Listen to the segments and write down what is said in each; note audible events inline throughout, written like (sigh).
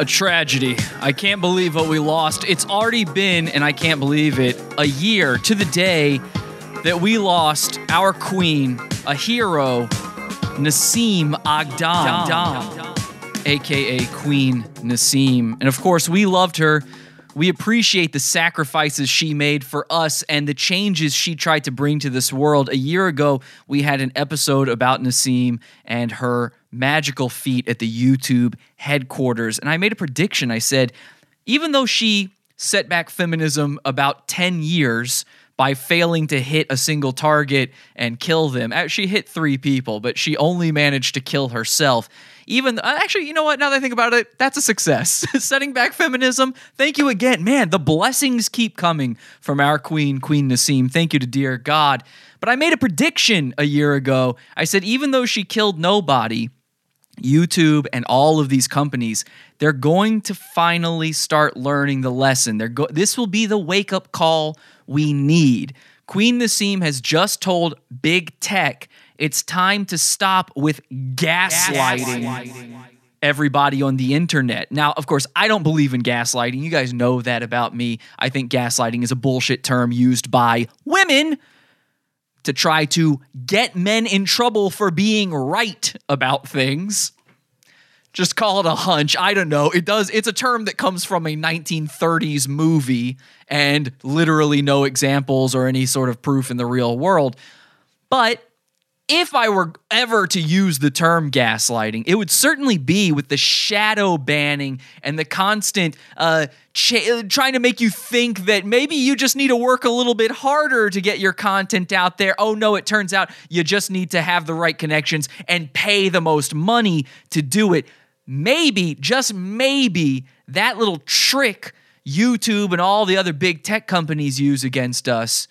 a tragedy. I can't believe what we lost. It's already been, and I can't believe it, a year to the day that we lost our queen, a hero, Nasim Aghdam, aka Queen Nasim. And of course, we loved her. We appreciate the sacrifices she made for us and the changes she tried to bring to this world. A year ago, we had an episode about Nasim and her magical feat at the YouTube headquarters. And I made a prediction. I said, even though she set back feminism about 10 years, by failing to hit a single target and kill them. Uh, she hit three people, but she only managed to kill herself. Even uh, actually, you know what? Now that I think about it, that's a success. (laughs) Setting back feminism. Thank you again, man. The blessings keep coming from our queen, Queen Nasim. Thank you to dear God. But I made a prediction a year ago. I said even though she killed nobody, YouTube and all of these companies, they're going to finally start learning the lesson. They're go- this will be the wake up call we need. Queen Nasim has just told big tech it's time to stop with gaslighting, gaslighting. everybody on the internet. Now, of course, I don't believe in gaslighting. You guys know that about me. I think gaslighting is a bullshit term used by women to try to get men in trouble for being right about things. Just call it a hunch. I don't know. It does. It's a term that comes from a 1930s movie and literally no examples or any sort of proof in the real world. But if I were ever to use the term gaslighting, it would certainly be with the shadow banning and the constant uh, trying to make you think that maybe you just need to work a little bit harder to get your content out there. Oh no, it turns out you just need to have the right connections and pay the most money to do it. Maybe, just maybe, that little trick YouTube and all the other big tech companies use against us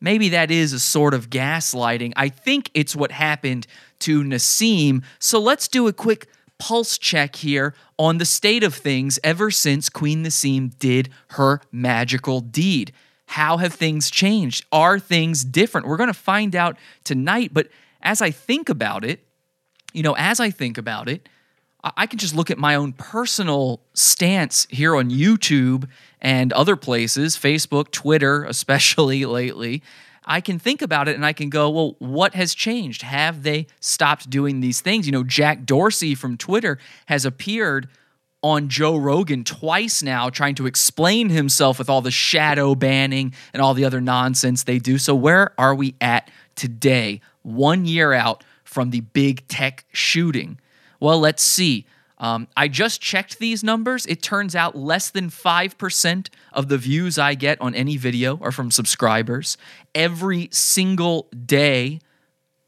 Maybe that is a sort of gaslighting. I think it's what happened to Nasim. So let's do a quick pulse check here on the state of things ever since Queen Nasim did her magical deed. How have things changed? Are things different? We're going to find out tonight. But as I think about it, you know, as I think about it, I can just look at my own personal stance here on YouTube and other places, Facebook, Twitter, (laughs) especially lately. I can think about it and I can go, well, what has changed? Have they stopped doing these things? You know, Jack Dorsey from Twitter has appeared on Joe Rogan twice now trying to explain himself with all the shadow banning and all the other nonsense they do. So, where are we at today, one year out from the big tech shooting? Well, let's see. Um, I just checked these numbers. It turns out less than 5% of the views I get on any video are from subscribers. Every single day,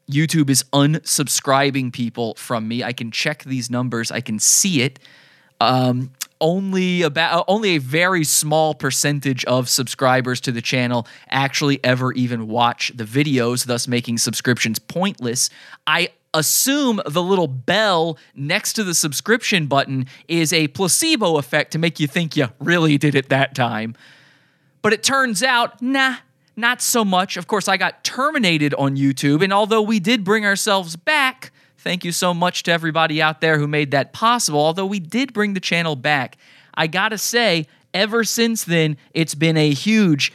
YouTube is unsubscribing people from me. I can check these numbers, I can see it. Um, only about only a very small percentage of subscribers to the channel actually ever even watch the videos thus making subscriptions pointless i assume the little bell next to the subscription button is a placebo effect to make you think you really did it that time. But it turns out, nah, not so much. Of course, I got terminated on YouTube, and although we did bring ourselves back, thank you so much to everybody out there who made that possible. Although we did bring the channel back, I gotta say, ever since then, it's been a huge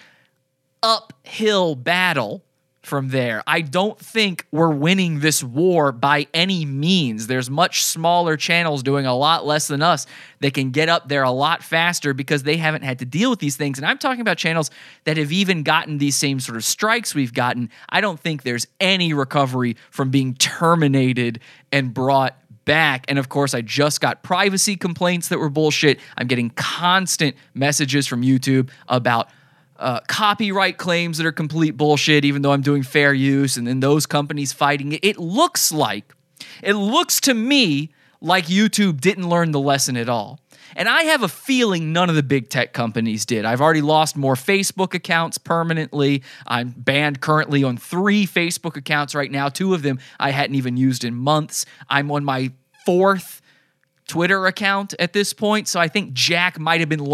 uphill battle from there. I don't think we're winning this war by any means. There's much smaller channels doing a lot less than us that can get up there a lot faster because they haven't had to deal with these things. And I'm talking about channels that have even gotten these same sort of strikes we've gotten. I don't think there's any recovery from being terminated and brought back. And of course, I just got privacy complaints that were bullshit. I'm getting constant messages from YouTube about uh, copyright claims that are complete bullshit, even though I'm doing fair use, and then those companies fighting it. It looks like, it looks to me like YouTube didn't learn the lesson at all. And I have a feeling none of the big tech companies did. I've already lost more Facebook accounts permanently. I'm banned currently on three Facebook accounts right now. Two of them I hadn't even used in months. I'm on my fourth Twitter account at this point. So I think Jack might have been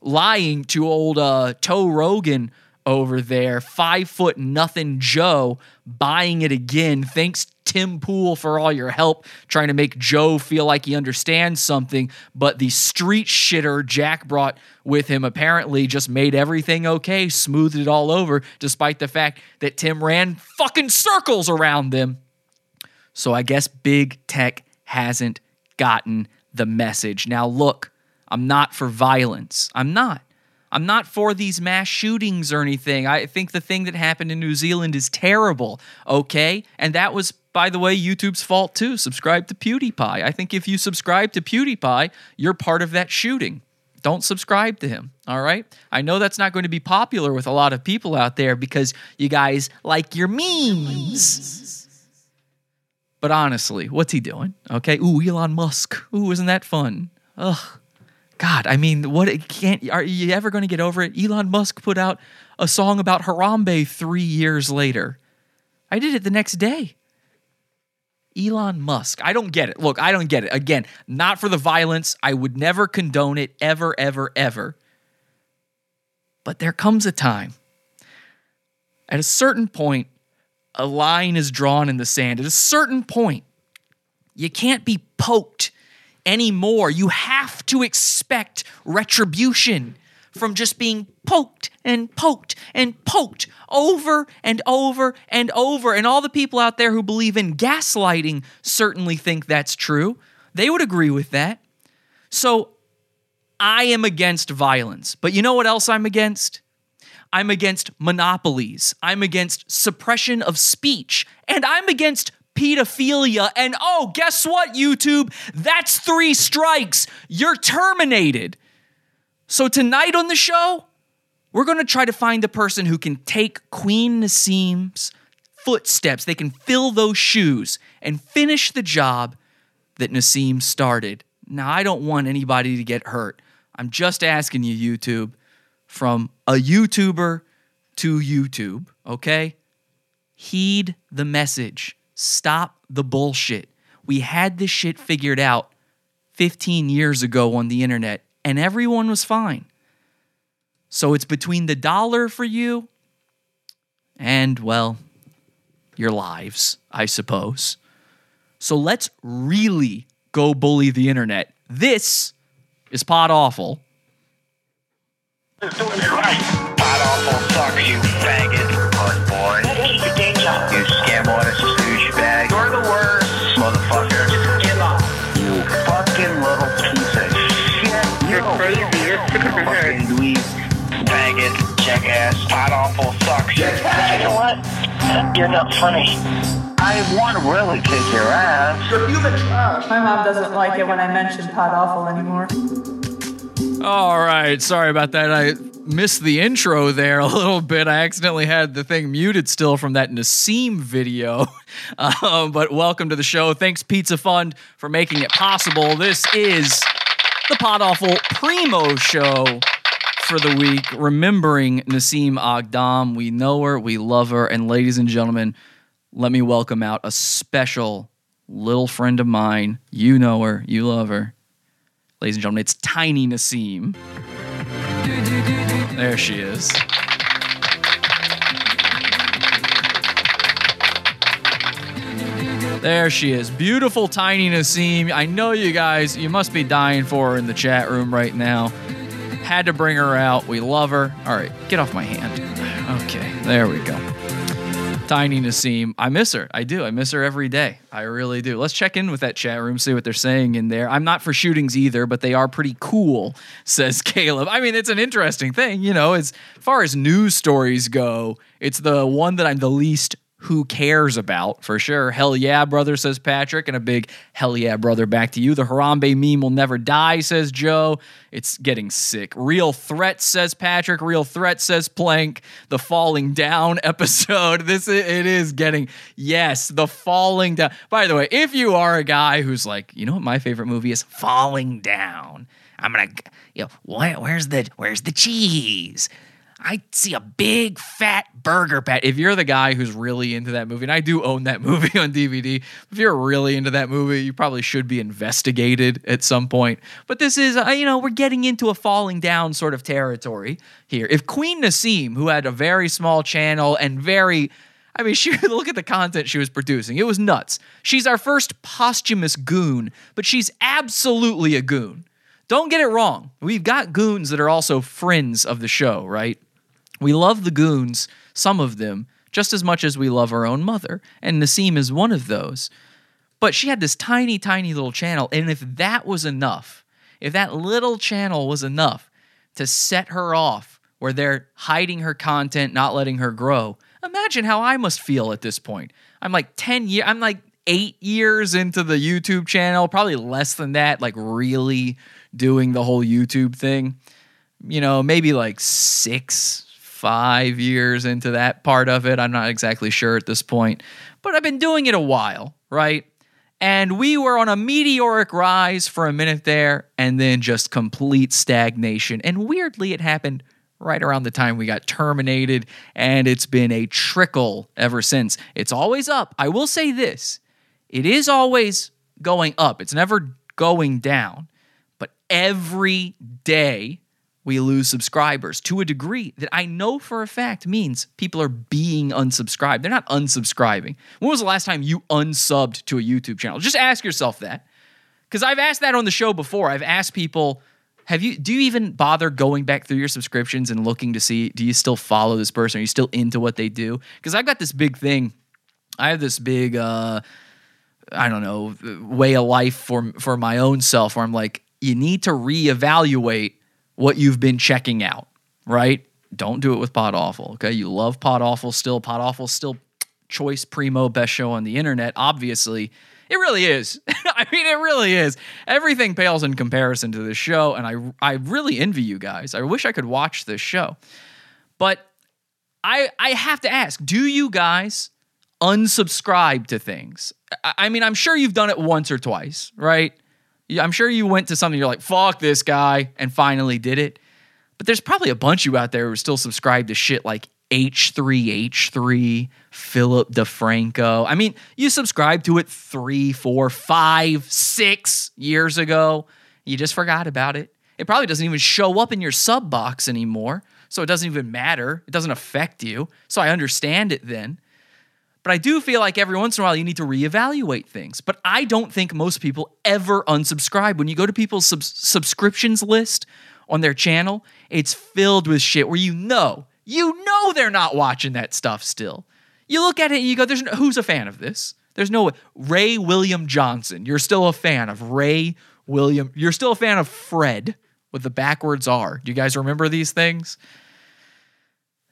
lying to old uh, Toe Rogan over there. Five foot nothing Joe buying it again. Thanks, Tim Pool, for all your help trying to make Joe feel like he understands something. But the street shitter Jack brought with him apparently just made everything okay, smoothed it all over, despite the fact that Tim ran fucking circles around them. So I guess big tech hasn't gotten the message. Now, look, I'm not for violence. I'm not. I'm not for these mass shootings or anything. I think the thing that happened in New Zealand is terrible, okay? And that was, by the way, YouTube's fault too. Subscribe to PewDiePie. I think if you subscribe to PewDiePie, you're part of that shooting. Don't subscribe to him, all right? I know that's not going to be popular with a lot of people out there because you guys like your memes. But honestly, what's he doing? Okay. Ooh, Elon Musk. Ooh, isn't that fun? Ugh. God, I mean, what can't are you ever going to get over it? Elon Musk put out a song about Harambe 3 years later. I did it the next day. Elon Musk. I don't get it. Look, I don't get it. Again, not for the violence. I would never condone it ever ever ever. But there comes a time at a certain point a line is drawn in the sand. At a certain point, you can't be poked anymore. You have to expect retribution from just being poked and poked and poked over and over and over. And all the people out there who believe in gaslighting certainly think that's true. They would agree with that. So I am against violence. But you know what else I'm against? I'm against monopolies. I'm against suppression of speech. And I'm against pedophilia. And oh, guess what, YouTube? That's three strikes. You're terminated. So tonight on the show, we're going to try to find the person who can take Queen Nasim's footsteps. They can fill those shoes and finish the job that Nasim started. Now, I don't want anybody to get hurt. I'm just asking you, YouTube, from a YouTuber to YouTube, okay? Heed the message. Stop the bullshit. We had this shit figured out 15 years ago on the internet, and everyone was fine. So it's between the dollar for you and, well, your lives, I suppose. So let's really go bully the internet. This is Pod Awful. Pot awful sucks, you faggot. Good boy. You scam artist, douchebag. You're the worst. Motherfucker. Give up. You fucking little piece of shit. You're crazy. You're. Fucking dweeb. Faggot. Jackass. Pot awful sucks. You know what? You're not funny. I want to really kick your ass. My mom doesn't like it when I mention pot awful anymore. All right, sorry about that. I missed the intro there a little bit. I accidentally had the thing muted still from that Nasim video. (laughs) Um, but welcome to the show. Thanks, Pizza Fund, for making it possible. This is the Pod Awful Primo Show for the week, remembering Nasim Aghdam. We know her, we love her, and ladies and gentlemen, let me welcome out a special little friend of mine. You know her, you love her. Ladies and gentlemen, it's Tiny Nasim. There she is. There she is. Beautiful Tiny Nasim. I know you guys, you must be dying for her in the chat room right now. Had to bring her out. We love her. All right, get off my hand. Okay, there we go. Tiny Nasim. I miss her. I do. I miss her every day. I really do. Let's check in with that chat room, see what they're saying in there. I'm not for shootings either, but they are pretty cool, (laughs) says Caleb. I mean, it's an interesting thing. You know, as far as news stories go, it's the one that I'm the least who cares about for sure. Hell yeah, brother, says Patrick, and a big hell yeah, brother, back to you. The Harambe meme will never die, says Joe. It's getting sick. Real threat, says Patrick. Real threat, says Plank. The falling down (laughs) episode. This it is getting yes, the falling down. By the way, if you are a guy who's like, you know what, my favorite movie is Falling Down. I'm gonna, you know, where, where's the where's the cheese? I see a big fat burger patty. If you're the guy who's really into that movie, and I do own that (laughs) movie on DVD, if you're really into that movie, you probably should be investigated at some point. But this is, uh, you know, we're getting into a falling down sort of territory here. If Queen Nasim, who had a very small channel and very I mean, (laughs) she look at the content she was producing. It was nuts. She's our first posthumous goon, but she's absolutely a goon. Don't get it wrong. We've got goons that are also friends of the show, right? We love the goons, some of them, just as much as we love our own mother, and Nasim is one of those. But she had this tiny, tiny little channel, and if that was enough, if that little channel was enough to set her off where they're hiding her content, not letting her grow, imagine how I must feel at this point. I'm like 10 years, I'm like eight years into the YouTube channel, probably less than that, like really doing the whole YouTube thing. You know, maybe like six, five years into that part of it. I'm not exactly sure at this point, but I've been doing it a while, right? And we were on a meteoric rise for a minute there and then just complete stagnation. And weirdly, it happened right around the time we got terminated, and it's been a trickle ever since. It's always up. I will say this it is always going up, it's never going down. But every day we lose subscribers to a degree that I know for a fact means people are being unsubscribed. They're not unsubscribing. When was the last time you unsubbed to a YouTube channel? Just ask yourself that. Because I've asked that on the show before. I've asked people, have you do you even bother going back through your subscriptions and looking to see do you still follow this person? Are you still into what they do? Because I've got this big thing. I have this big uh I don't know, way of life for for my own self where I'm like, you need to reevaluate what you've been checking out, right? Don't do it with Pod Awful, okay? You love Pod Awful still. Pod Awful still choice primo best show on the internet, obviously. It really is. (laughs) I mean, it really is. Everything pales in comparison to this show, and I I really envy you guys. I wish I could watch this show. But I I have to ask, do you guys unsubscribe to things? I, I mean, I'm sure you've done it once or twice, right? I'm sure you went to something you're like, fuck this guy, and finally did it. But there's probably a bunch of you out there who still subscribe to shit like H3H3, Philip DeFranco. I mean, you subscribed to it three, four, five, six years ago. You just forgot about it. It probably doesn't even show up in your sub box anymore. So it doesn't even matter. It doesn't affect you. So I understand it then. But I do feel like every once in a while you need to reevaluate things. But I don't think most people ever unsubscribe. When you go to people's sub- subscriptions list on their channel, it's filled with shit where you know, you know they're not watching that stuff still. You look at it and you go, "There's no, who's a fan of this?" There's no Ray William Johnson. You're still a fan of Ray William. You're still a fan of Fred with the backwards R. Do you guys remember these things?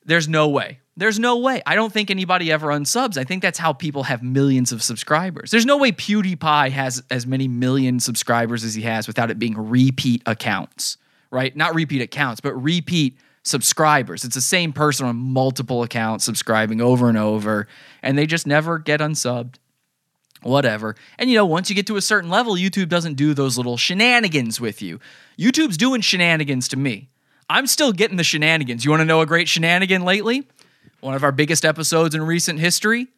There's no way. There's no way. I don't think anybody ever unsubs. I think that's how people have millions of subscribers. There's no way PewDiePie has as many million subscribers as he has without it being repeat accounts, right? Not repeat accounts, but repeat subscribers. It's the same person on multiple accounts subscribing over and over, and they just never get unsubbed. Whatever. And you know, once you get to a certain level, YouTube doesn't do those little shenanigans with you. YouTube's doing shenanigans to me. I'm still getting the shenanigans. You want to know a great shenanigan lately? One of our biggest episodes in recent history.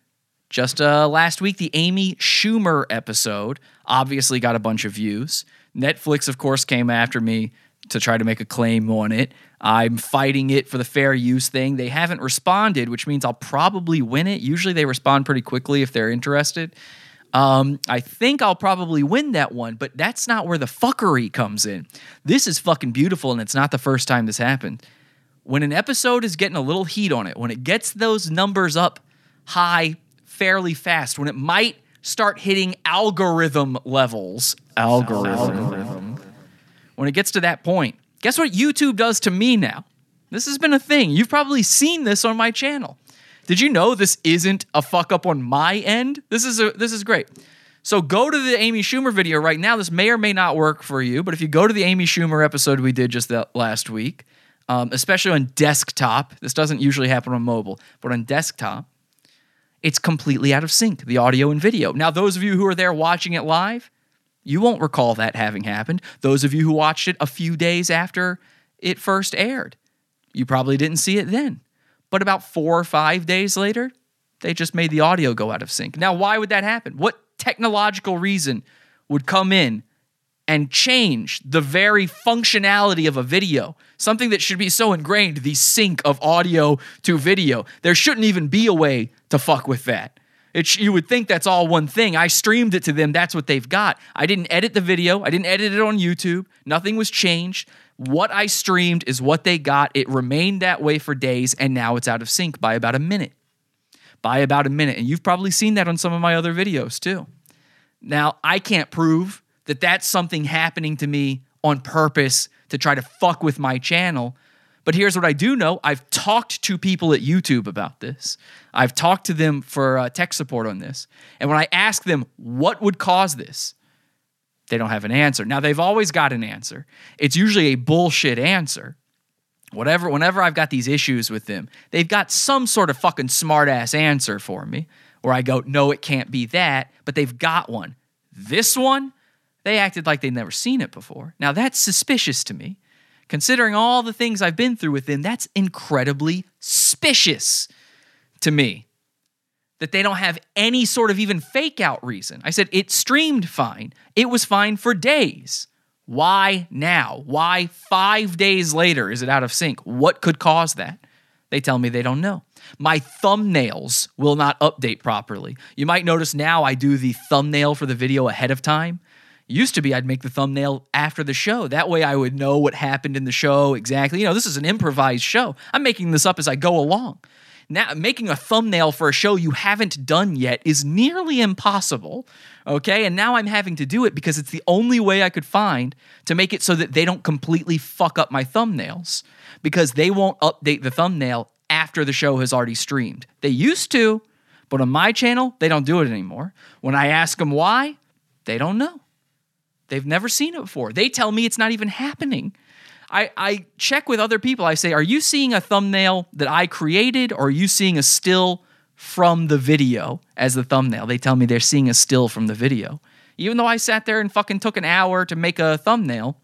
Just uh, last week, the Amy Schumer episode obviously got a bunch of views. Netflix, of course, came after me to try to make a claim on it. I'm fighting it for the fair use thing. They haven't responded, which means I'll probably win it. Usually they respond pretty quickly if they're interested. Um, I think I'll probably win that one, but that's not where the fuckery comes in. This is fucking beautiful, and it's not the first time this happened. When an episode is getting a little heat on it, when it gets those numbers up high fairly fast, when it might start hitting algorithm levels, algorithm, when it gets to that point, guess what YouTube does to me now? This has been a thing. You've probably seen this on my channel. Did you know this isn't a fuck up on my end? This is a this is great. So go to the Amy Schumer video right now. This may or may not work for you, but if you go to the Amy Schumer episode we did just that last week, um, especially on desktop, this doesn't usually happen on mobile, but on desktop, it's completely out of sync, the audio and video. Now, those of you who are there watching it live, you won't recall that having happened. Those of you who watched it a few days after it first aired, You probably didn't see it then. But about four or five days later, they just made the audio go out of sync. Now, why would that happen? What technological reason would come in and change the very functionality of a video? Something that should be so ingrained, the sync of audio to video. There shouldn't even be a way to fuck with that. Sh- you would think that's all one thing. I streamed it to them. That's what they've got. I didn't edit the video. I didn't edit it on YouTube. Nothing was changed. What I streamed is what they got. It remained that way for days, and now it's out of sync by about a minute. By about a minute. And you've probably seen that on some of my other videos too. Now, I can't prove that that's something happening to me on purpose to try to fuck with my channel. But here's what I do know I've talked to people at YouTube about this. I've talked to them for uh, tech support on this. And when I ask them what would cause this, they don't have an answer. Now, they've always got an answer. It's usually a bullshit answer. Whatever, whenever I've got these issues with them, they've got some sort of fucking smart ass answer for me where I go, no, it can't be that, but they've got one. This one, they acted like they'd never seen it before. Now, that's suspicious to me. Considering all the things I've been through with them, that's incredibly suspicious to me that they don't have any sort of even fake out reason. I said it streamed fine. It was fine for days. Why now? Why five days later is it out of sync? What could cause that? They tell me they don't know. My thumbnails will not update properly. You might notice now I do the thumbnail for the video ahead of time. Used to be I'd make the thumbnail after the show. That way I would know what happened in the show exactly. You know, this is an improvised show. I'm making this up as I go along. Now, making a thumbnail for a show you haven't done yet is nearly impossible. Okay. And now I'm having to do it because it's the only way I could find to make it so that they don't completely fuck up my thumbnails because they won't update the thumbnail after the show has already streamed. They used to, but on my channel, they don't do it anymore. When I ask them why, they don't know. They've never seen it before. They tell me it's not even happening. I, I check with other people. I say, Are you seeing a thumbnail that I created, or are you seeing a still from the video as the thumbnail? They tell me they're seeing a still from the video. Even though I sat there and fucking took an hour to make a thumbnail,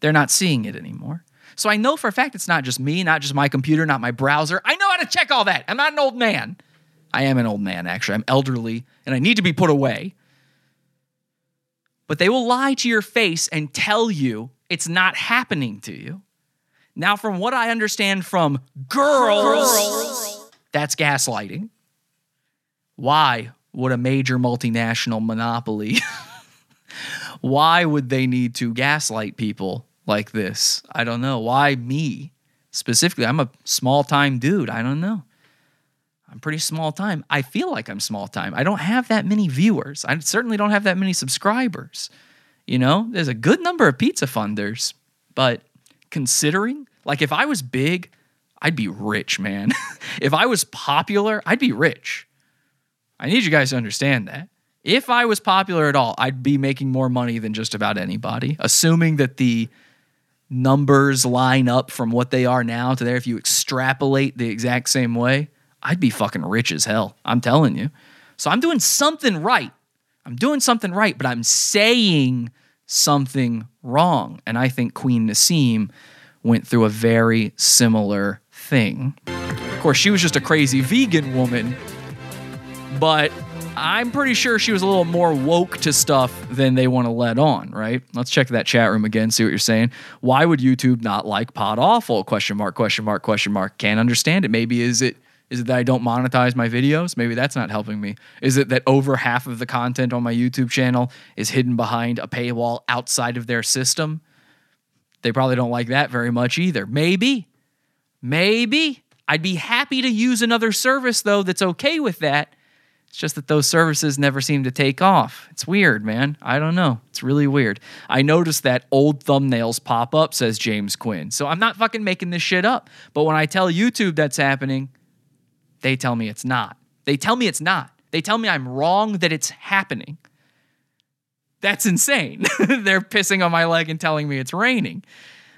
they're not seeing it anymore. So I know for a fact it's not just me, not just my computer, not my browser. I know how to check all that. I'm not an old man. I am an old man, actually. I'm elderly and I need to be put away. But they will lie to your face and tell you it's not happening to you. Now, from what I understand from girls, that's gaslighting. Why would a major multinational monopoly, (laughs) why would they need to gaslight people like this? I don't know. Why me specifically? I'm a small time dude. I don't know. I'm pretty small time. I feel like I'm small time. I don't have that many viewers. I certainly don't have that many subscribers. You know, there's a good number of pizza funders, but considering, like, if I was big, I'd be rich, man. (laughs) if I was popular, I'd be rich. I need you guys to understand that. If I was popular at all, I'd be making more money than just about anybody, assuming that the numbers line up from what they are now to there. If you extrapolate the exact same way, I'd be fucking rich as hell. I'm telling you. So I'm doing something right. I'm doing something right, but I'm saying something wrong. And I think Queen Nasim went through a very similar thing. Of course, she was just a crazy vegan woman, but I'm pretty sure she was a little more woke to stuff than they want to let on, right? Let's check that chat room again, see what you're saying. Why would YouTube not like Pod Awful? Question mark, question mark, question mark. Can't understand it. Maybe is it is it that I don't monetize my videos? Maybe that's not helping me. Is it that over half of the content on my YouTube channel is hidden behind a paywall outside of their system? They probably don't like that very much either. Maybe. Maybe. I'd be happy to use another service, though, that's okay with that. It's just that those services never seem to take off. It's weird, man. I don't know. It's really weird. I noticed that old thumbnails pop up, says James Quinn. So I'm not fucking making this shit up. But when I tell YouTube that's happening, they tell me it's not. They tell me it's not. They tell me I'm wrong that it's happening. That's insane. (laughs) They're pissing on my leg and telling me it's raining.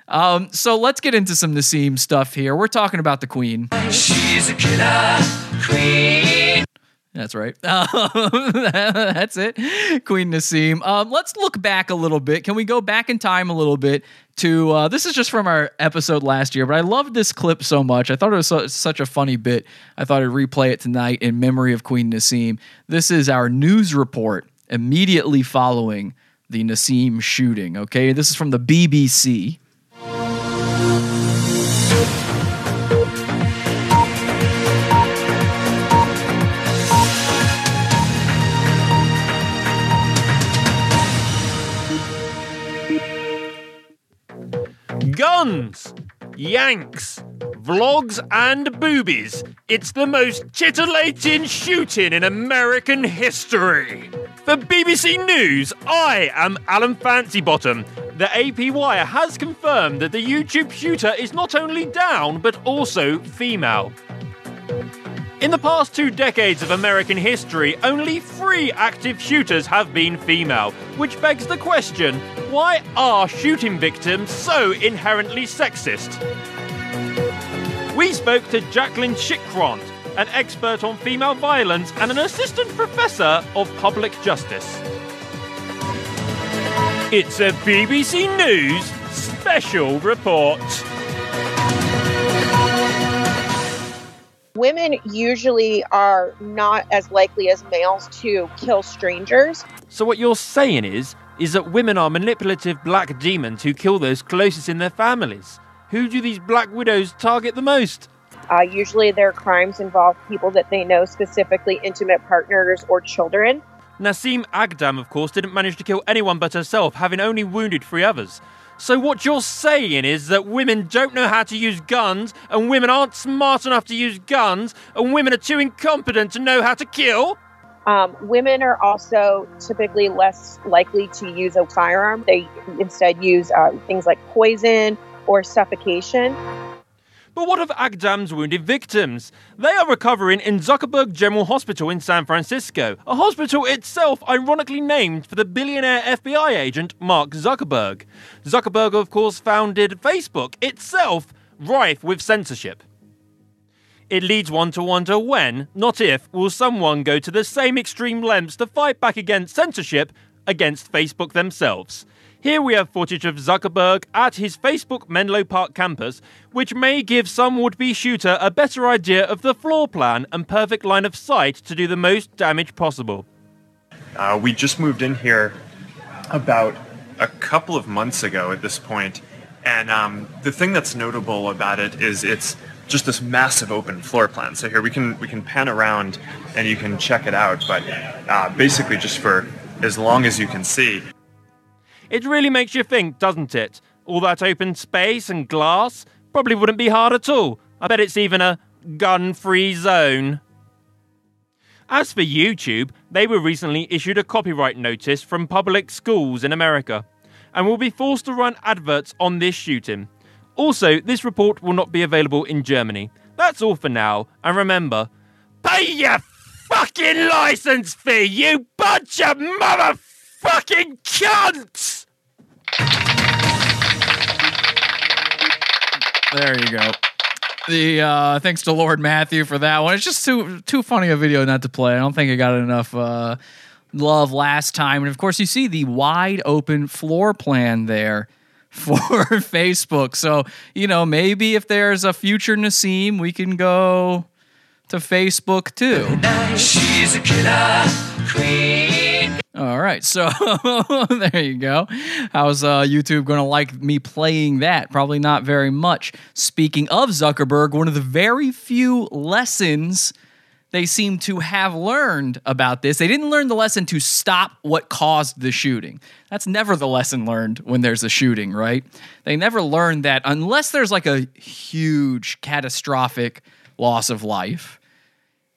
Um, so let's get into some Nasim stuff here. We're talking about the Queen. She's a killer queen. That's right. (laughs) That's it. Queen Nasim. Um, let's look back a little bit. Can we go back in time a little bit to uh, this is just from our episode last year, but I loved this clip so much. I thought it was so, such a funny bit. I thought I'd replay it tonight in memory of Queen Nasim. This is our news report immediately following the Nasim shooting. Okay, this is from the BBC. Guns, Yanks, vlogs, and boobies. It's the most titillating shooting in American history. For BBC News, I am Alan Fancybottom. The AP Wire has confirmed that the YouTube shooter is not only down, but also female. In the past two decades of American history, only three active shooters have been female, which begs the question why are shooting victims so inherently sexist? We spoke to Jaclyn Schildkraut, an expert on female violence and an assistant professor of public justice. It's a BBC News special report. women usually are not as likely as males to kill strangers. So what you're saying is is that women are manipulative black demons who kill those closest in their families. Who do these black widows target the most? Uh, usually, their crimes involve people that they know, specifically intimate partners or children. Nasim Aghdam, of course, didn't manage to kill anyone but herself, having only wounded three others. So, what you're saying is that women don't know how to use guns, and women aren't smart enough to use guns, and women are too incompetent to know how to kill? Um, women are also typically less likely to use a firearm. They instead use uh, things like poison or suffocation. But what of Aghdam's wounded victims? They are recovering in Zuckerberg General Hospital in San Francisco, a hospital itself ironically named for the billionaire FBI agent Mark Zuckerberg. Zuckerberg, of course, founded Facebook, itself rife with censorship. It leads one to wonder when, not if, will someone go to the same extreme lengths to fight back against censorship against Facebook themselves. Here we have footage of Zuckerberg at his Facebook Menlo Park campus, which may give some would be shooter a better idea of the floor plan and perfect line of sight to do the most damage possible. Uh, we just moved in here about a couple of months ago at this point, and um, the thing that's notable about it is it's just this massive open floor plan. So here we can we can pan around and you can check it out, but uh, basically just for as long as you can see. It really makes you think, doesn't it? All that open space and glass probably wouldn't be hard at all. I bet it's even a gun free zone. As for YouTube, they were recently issued a copyright notice from public schools in America and will be forced to run adverts on this shooting. Also, this report will not be available in Germany. That's all for now, and remember, pay your fucking license fee, you bunch of motherfucking cunts! There you go. The uh, thanks to Lord Matthew for that one. It's just too too funny a video not to play. I don't think it got enough uh, love last time. And of course, you see the wide open floor plan there for (laughs) Facebook. So you know maybe if there's a future Nasim, we can go to Facebook too. She's a killer queen. All right, so (laughs) there you go. How's uh, YouTube going to like me playing that? Probably not very much. Speaking of Zuckerberg, one of the very few lessons they seem to have learned about this, they didn't learn the lesson to stop what caused the shooting. That's never the lesson learned when there's a shooting, right? They never learned that unless there's like a huge catastrophic loss of life.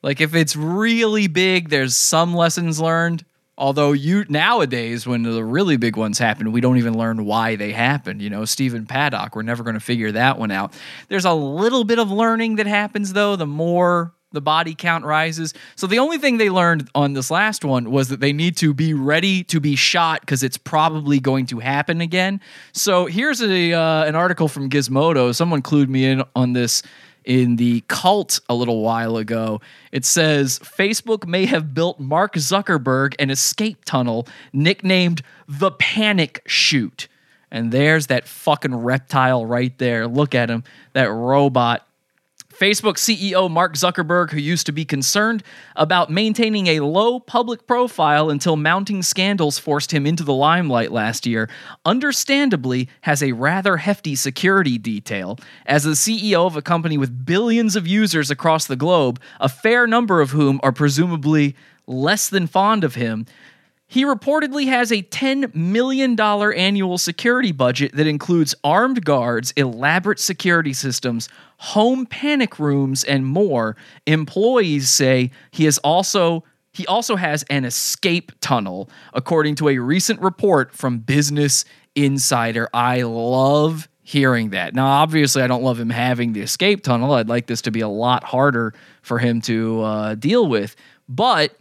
Like if it's really big, there's some lessons learned. Although you nowadays, when the really big ones happen, we don't even learn why they happened. You know, Stephen Paddock, we're never going to figure that one out. There's a little bit of learning that happens though. The more the body count rises. So the only thing they learned on this last one was that they need to be ready to be shot because it's probably going to happen again. So here's a uh, an article from Gizmodo. Someone clued me in on this in the cult a little while ago. It says Facebook may have built Mark Zuckerberg an escape tunnel nicknamed the Panic Chute. And there's that fucking reptile right there. Look at him, that robot. Facebook CEO Mark Zuckerberg, who used to be concerned about maintaining a low public profile until mounting scandals forced him into the limelight last year, understandably has a rather hefty security detail. As the CEO of a company with billions of users across the globe, a fair number of whom are presumably less than fond of him, he reportedly has a $10 million annual security budget that includes armed guards, elaborate security systems, home panic rooms, and more. Employees say he is also he also has an escape tunnel, according to a recent report from Business Insider. I love hearing that. Now, obviously, I don't love him having the escape tunnel. I'd like this to be a lot harder for him to uh, deal with. But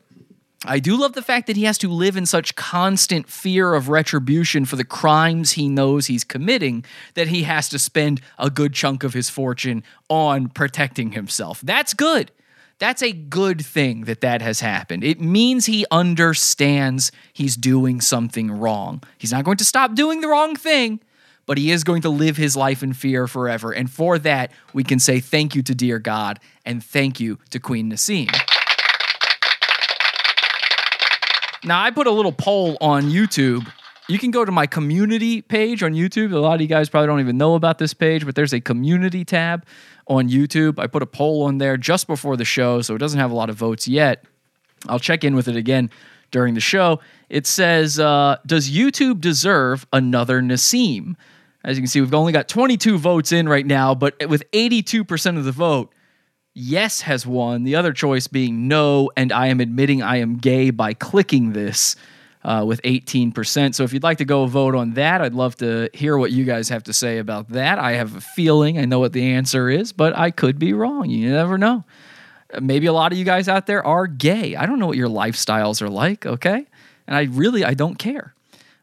I do love the fact that he has to live in such constant fear of retribution for the crimes he knows he's committing that he has to spend a good chunk of his fortune on protecting himself. That's good. That's a good thing that that has happened. It means he understands he's doing something wrong. He's not going to stop doing the wrong thing, but he is going to live his life in fear forever. And for that, we can say thank you to dear God and thank you to Queen Nasim. Now, I put a little poll on YouTube. You can go to my community page on YouTube. A lot of you guys probably don't even know about this page, but there's a community tab on YouTube. I put a poll on there just before the show, so it doesn't have a lot of votes yet. I'll check in with it again during the show. It says, uh, Does YouTube deserve another Nasim? As you can see, we've only got 22 votes in right now, but with 82% of the vote, yes has won. The other choice being no, and I am admitting I am gay by clicking this uh, with 18%. So if you'd like to go vote on that, I'd love to hear what you guys have to say about that. I have a feeling I know what the answer is, but I could be wrong. You never know. Maybe a lot of you guys out there are gay. I don't know what your lifestyles are like, okay? And I really I don't care.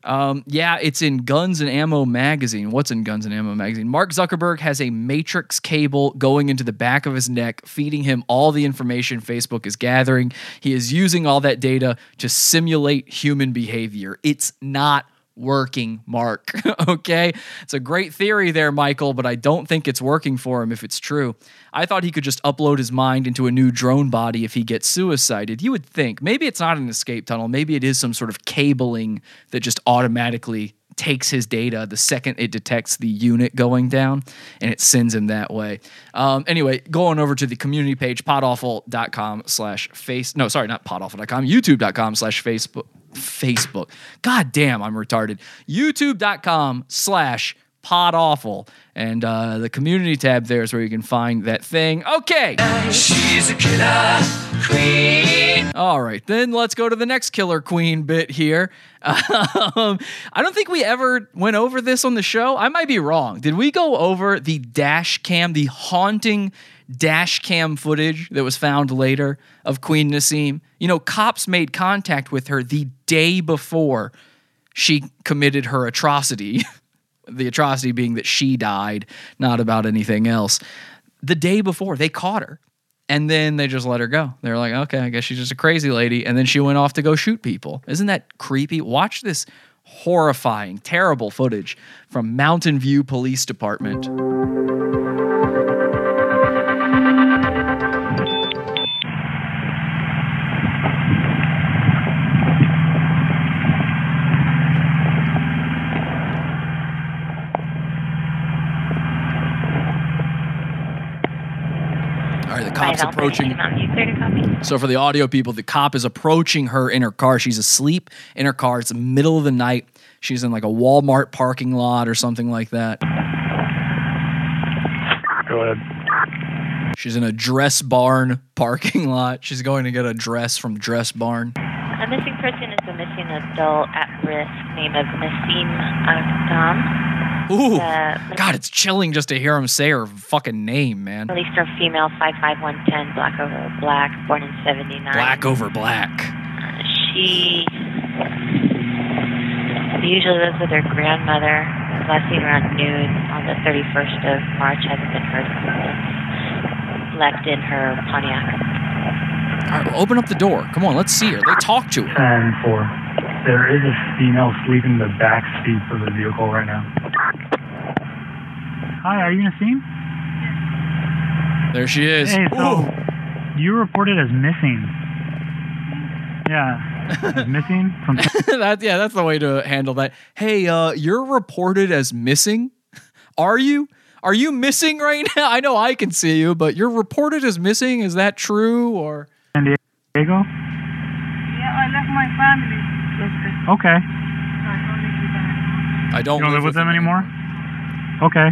Um, yeah, it's in Guns and Ammo magazine. What's in Guns and Ammo magazine? Mark Zuckerberg has a matrix cable going into the back of his neck, feeding him all the information Facebook is gathering. He is using all that data to simulate human behavior. It's not working, Mark. (laughs) okay? It's a great theory there, Michael, but I don't think it's working for him if it's true. I thought he could just upload his mind into a new drone body if he gets suicided. You would think. Maybe it's not an escape tunnel. Maybe it is some sort of cabling that just automatically takes his data the second it detects the unit going down and it sends him that way. Um, anyway, going over to the community page, podawful.com slash face. No, sorry, not podawful.com, youtube.com slash Facebook. Facebook. God damn, I'm retarded. YouTube.com slash podawful. And uh, the community tab there is where you can find that thing. Okay. She's a killer queen. All right, then let's go to the next killer queen bit here. (laughs) Um, I don't think we ever went over this on the show. I might be wrong. Did we go over the dash cam, the haunting dash cam footage that was found later of Queen Nasim? You know, cops made contact with her the day before she committed her atrocity. (laughs) the atrocity being that she died, not about anything else. The day before, they caught her. And then they just let her go. They're like, okay, I guess she's just a crazy lady. And then she went off to go shoot people. Isn't that creepy? Watch this horrifying, terrible footage from Mountain View Police Department. Cop's approaching. So for the audio people, the cop is approaching her in her car. She's asleep in her car. It's the middle of the night. She's in like a Walmart parking lot or something like that. Go ahead. She's in a dress barn parking lot. She's going to get a dress from Dress Barn. A missing person is a missing adult at risk named of Nasim Aghdam. Ooh, Uh, God, it's chilling just to hear him say her fucking name, man. Released from female 55110, black over black, born in 79. Black over black. She usually lives with her grandmother. Last seen around noon on the 31st of March. Hasn't been heard from since. left in her Pontiac. All right, open up the door. Come on, let's see her. They talk to her. And four. There is a female sleeping in the back seat of the vehicle right now. Hi, are you Nasim? There she is. Hey, so Ooh. you were reported as missing. Yeah, (laughs) as missing from. (laughs) that yeah, that's the way to handle that. Hey, uh, you're reported as missing. Are you? Are you missing right now? (laughs) I know I can see you, but you're reported as missing. Is that true or? San Diego. Yeah, I left my family. Okay. I don't, You don't live with them anymore. Okay.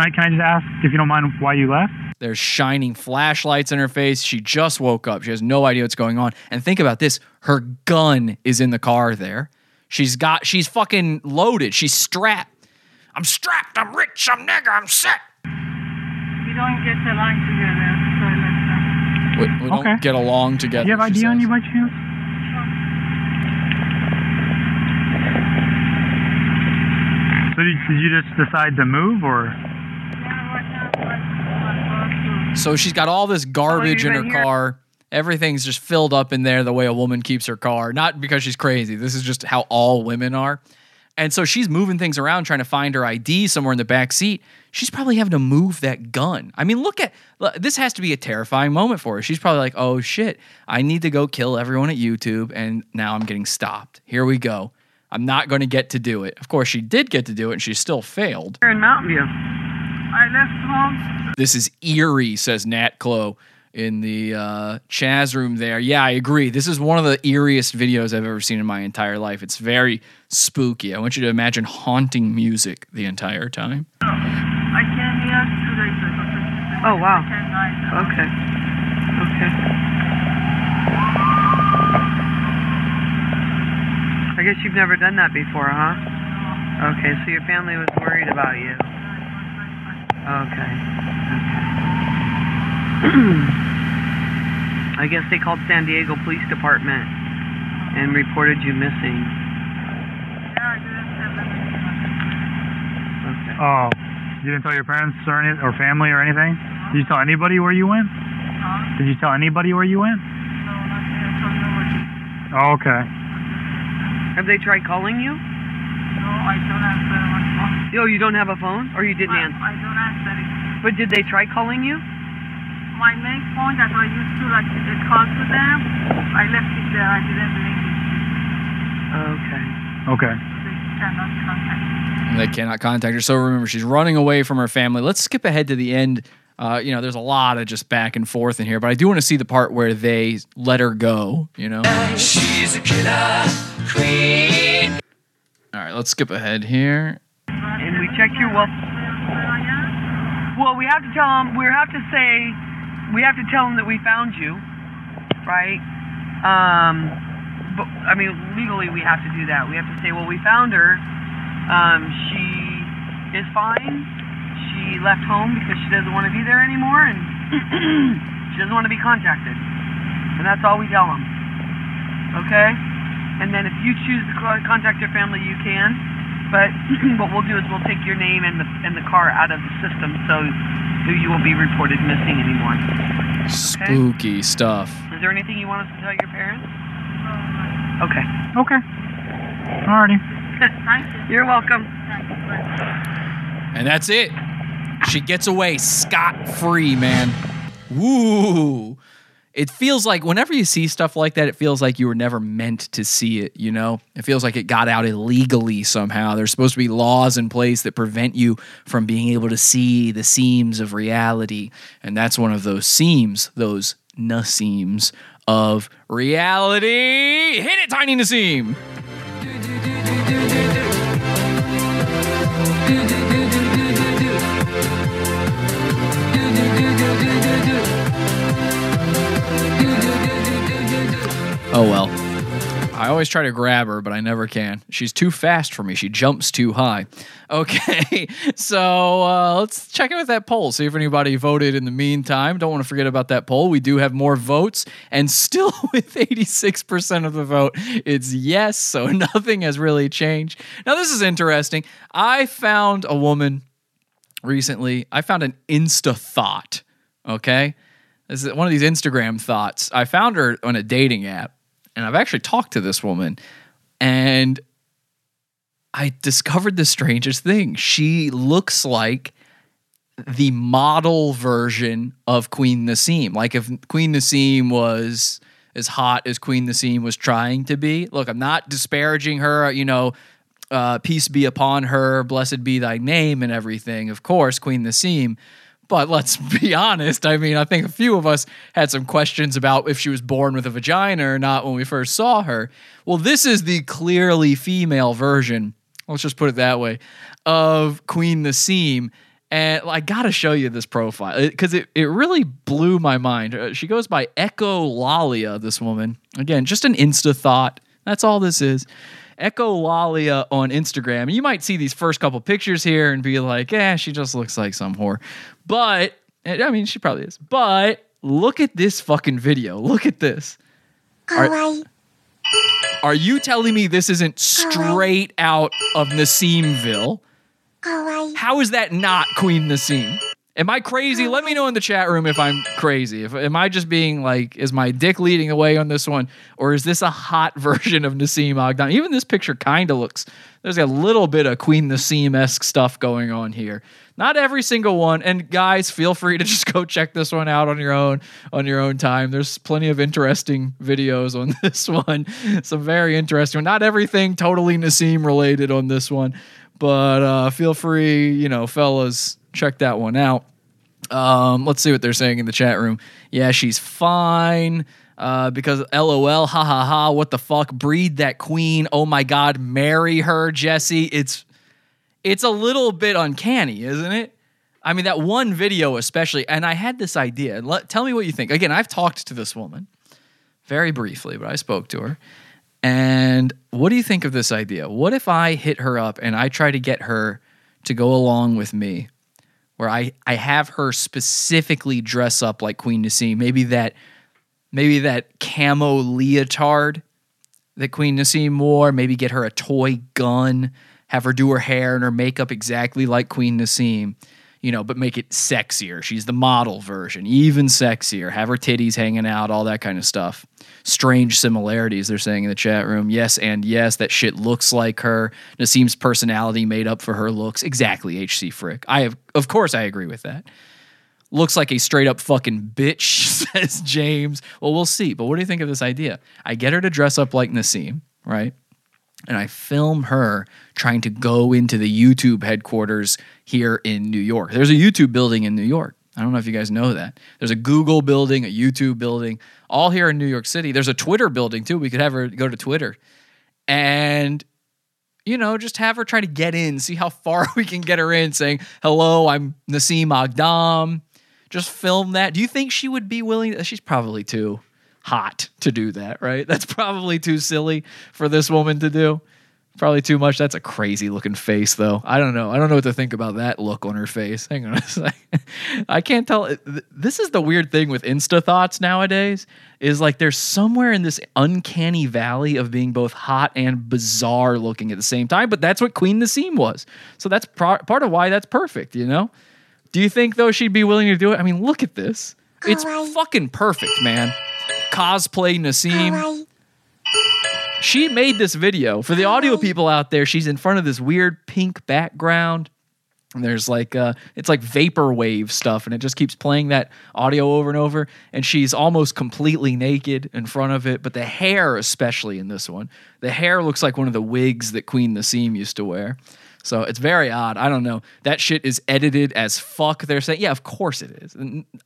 Can I can I just ask if you don't mind why you left? There's shining flashlights in her face. She just woke up. She has no idea what's going on. And think about this: her gun is in the car. There, she's got. She's fucking loaded. She's strapped. I'm strapped. I'm rich. I'm nigger. I'm set. We don't get along together, so I left them. We, we don't get along together. Do you have she ID on you by chance? So did, did you just decide to move or? Yeah, right now I'm going to So she's got all this garbage in her here? car. Everything's just filled up in there the way a woman keeps her car. Not because she's crazy. This is just how all women are. And so she's moving things around trying to find her ID somewhere in the back seat. She's probably having to move that gun. I mean, look at this has to be a terrifying moment for her. She's probably like, "Oh shit, I need to go kill everyone at YouTube and now I'm getting stopped. Here we go. I'm not going to get to do it." Of course, she did get to do it and she still failed. Here in Mountain View. I left home. This is eerie, says Nat Clo in the uh, Chaz room there. Yeah, I agree. This is one of the eeriest videos I've ever seen in my entire life. It's very spooky. I want you to imagine haunting music the entire time. I came here two days ago. Oh, wow. Okay. Okay. I guess you've never done that before, huh? Okay, so your family was worried about you. Okay. (clears throat) I guess they called San Diego Police Department and reported you missing. Yeah, I didn't tell them anything. Okay. Oh, you didn't tell your parents or any or family or anything? Did you tell anybody where you went? Huh? Did you tell anybody where you went? No, nothing. I told nobody. Oh, okay. Have they tried calling you? No, I don't answer my phone. Oh, you don't have a phone? Or you didn't I, answer? I don't answer it. But did they try calling you? My main phone that I used to like uh, call to them, I left it there. I didn't bring it. Okay. Okay. They cannot contact me. They cannot contact her. So remember, she's running away from her family. Let's skip ahead to the end. Uh, you know, there's a lot of just back and forth in here, but I do want to see the part where they let her go. You know. She's a killer queen. All right, let's skip ahead here. And we checked your well. Well, we have to tell them. We have to say. We have to tell them that we found you, right? Um, but I mean, legally, we have to do that. We have to say, well, we found her. Um, she is fine. She left home because she doesn't want to be there anymore, and (clears throat) she doesn't want to be contacted. And that's all we tell them. Okay? And then if you choose to contact your family, you can. But (clears throat) what we'll do is we'll take your name and the and the car out of the system, so you won't be reported missing anymore. Spooky stuff. Is there anything you want us to tell your parents? Okay. Okay. Alrighty. Thank (laughs) you. You're welcome. And that's it. She gets away scot free, man. Woo. It feels like whenever you see stuff like that, it feels like you were never meant to see it, you know? It feels like it got out illegally somehow. There's supposed to be laws in place that prevent you from being able to see the seams of reality. And that's one of those seams, those Naseems of reality. Hit it, Tiny Nasim. Always try to grab her, but I never can. She's too fast for me. She jumps too high. (laughs) Okay, so uh, let's check in with that poll. See if anybody voted in the meantime. Don't want to forget about that poll. We do have more votes, and still (laughs) with 86% of the vote, it's yes. So (laughs) nothing has really changed. Now, this is interesting. I found a woman recently. I found an Insta thought. Okay. This is one of these Instagram thoughts. I found her on a dating app, and I've actually talked to this woman, and I discovered the strangest thing. She looks like the model version of Queen Nasim. Like if Queen Nasim was as hot as Queen Nasim was trying to be. Look, I'm not disparaging her, you know, uh, peace be upon her, blessed be thy name and everything. Of course, Queen Nasim. But let's (laughs) be honest. I mean, I think a few of us had some questions about if she was born with a vagina or not when we first saw her. Well, this is the clearly female version, let's just put it that way, of Queen Nasim. And I got to show you this profile because it, it really blew my mind. Uh, She goes by Echo Lalia, this woman. Again, just an Insta thought. That's all this is. Echo Lalia on Instagram. You might see these first couple pictures here and be like, yeah, she just looks like some whore. But, eh, I mean, she probably is. But look at this fucking video. Look at this. Are, are you telling me this isn't straight out of Nasimville? How is that not Queen Nasim? Am I crazy? Let me know in the chat room if I'm crazy. If am I just being like, is my dick leading the way on this one, or is this a hot (laughs) version of Nasim Aghdam? Even this picture kind of looks. There's a little bit of Queen Nasim esque stuff going on here. Not every single one. And guys, feel free to (laughs) just go check this one out on your own on your own time. There's plenty of interesting videos on (laughs) this one. Some very interesting. Not everything totally Nasim related on this one, but uh, feel free, you know, fellas, check that one out. Um, let's see what they're saying in the chat room. Yeah, she's fine. Uh, because LOL, ha ha ha, what the fuck? Breed that queen. Oh my god, marry her, Jesse. It's it's a little bit uncanny, isn't it? I mean, that one video especially, and I had this idea. Let, tell me what you think. Again, I've talked to this woman very briefly, but I spoke to her. And what do you think of this idea? What if I hit her up and I try to get her to go along with me, where I, I have her specifically dress up like Queen Nasim, maybe that maybe that camo leotard that Queen Nasim wore, maybe get her a toy gun, have her do her hair and her makeup exactly like Queen Nasim, you know, but make it sexier. She's the model version, even sexier. Have her titties hanging out, all that kind of stuff. Strange similarities, they're saying in the chat room. Yes, and yes, that shit looks like her. Nasim's personality made up for her looks. Exactly, HC Frick. I have, of course, I agree with that. Looks like a straight up fucking bitch, (laughs) says James. Well, we'll see. But what do you think of this idea? I get her to dress up like Nasim, right? And I film her trying to go into the YouTube headquarters here in New York. There's a YouTube building in New York. I don't know if you guys know that. There's a Google building, a YouTube building, all here in New York City. There's a Twitter building too. We could have her go to Twitter. And you know, just have her try to get in, see how far (laughs) we can get her in, saying, Hello, I'm Nasim Aghdam. Just film that. Do you think she would be willing? She's probably too hot to do that, right? (laughs) That's probably too silly for this woman to do. Probably too much. That's a crazy looking face, though. I don't know. I don't know what to think about that look on her face. (laughs) Hang on a second. I can't tell. This is the weird thing with Insta thoughts nowadays. Is like there's somewhere in this uncanny valley of being both hot and bizarre looking at the same time. But that's what Queen Nasim was. So that's pro- part of why that's perfect. You know. Do you think though she'd be willing to do it? I mean, look at this. It's fucking perfect, man. Cosplay Nasim. She made this video for the audio people out there. She's in front of this weird pink background. And there's like uh it's like vaporwave stuff and it just keeps playing that audio over and over and she's almost completely naked in front of it but the hair especially in this one the hair looks like one of the wigs that Queen Nasim used to wear so it's very odd. I don't know. That shit is edited as fuck. They're saying, yeah, of course it is.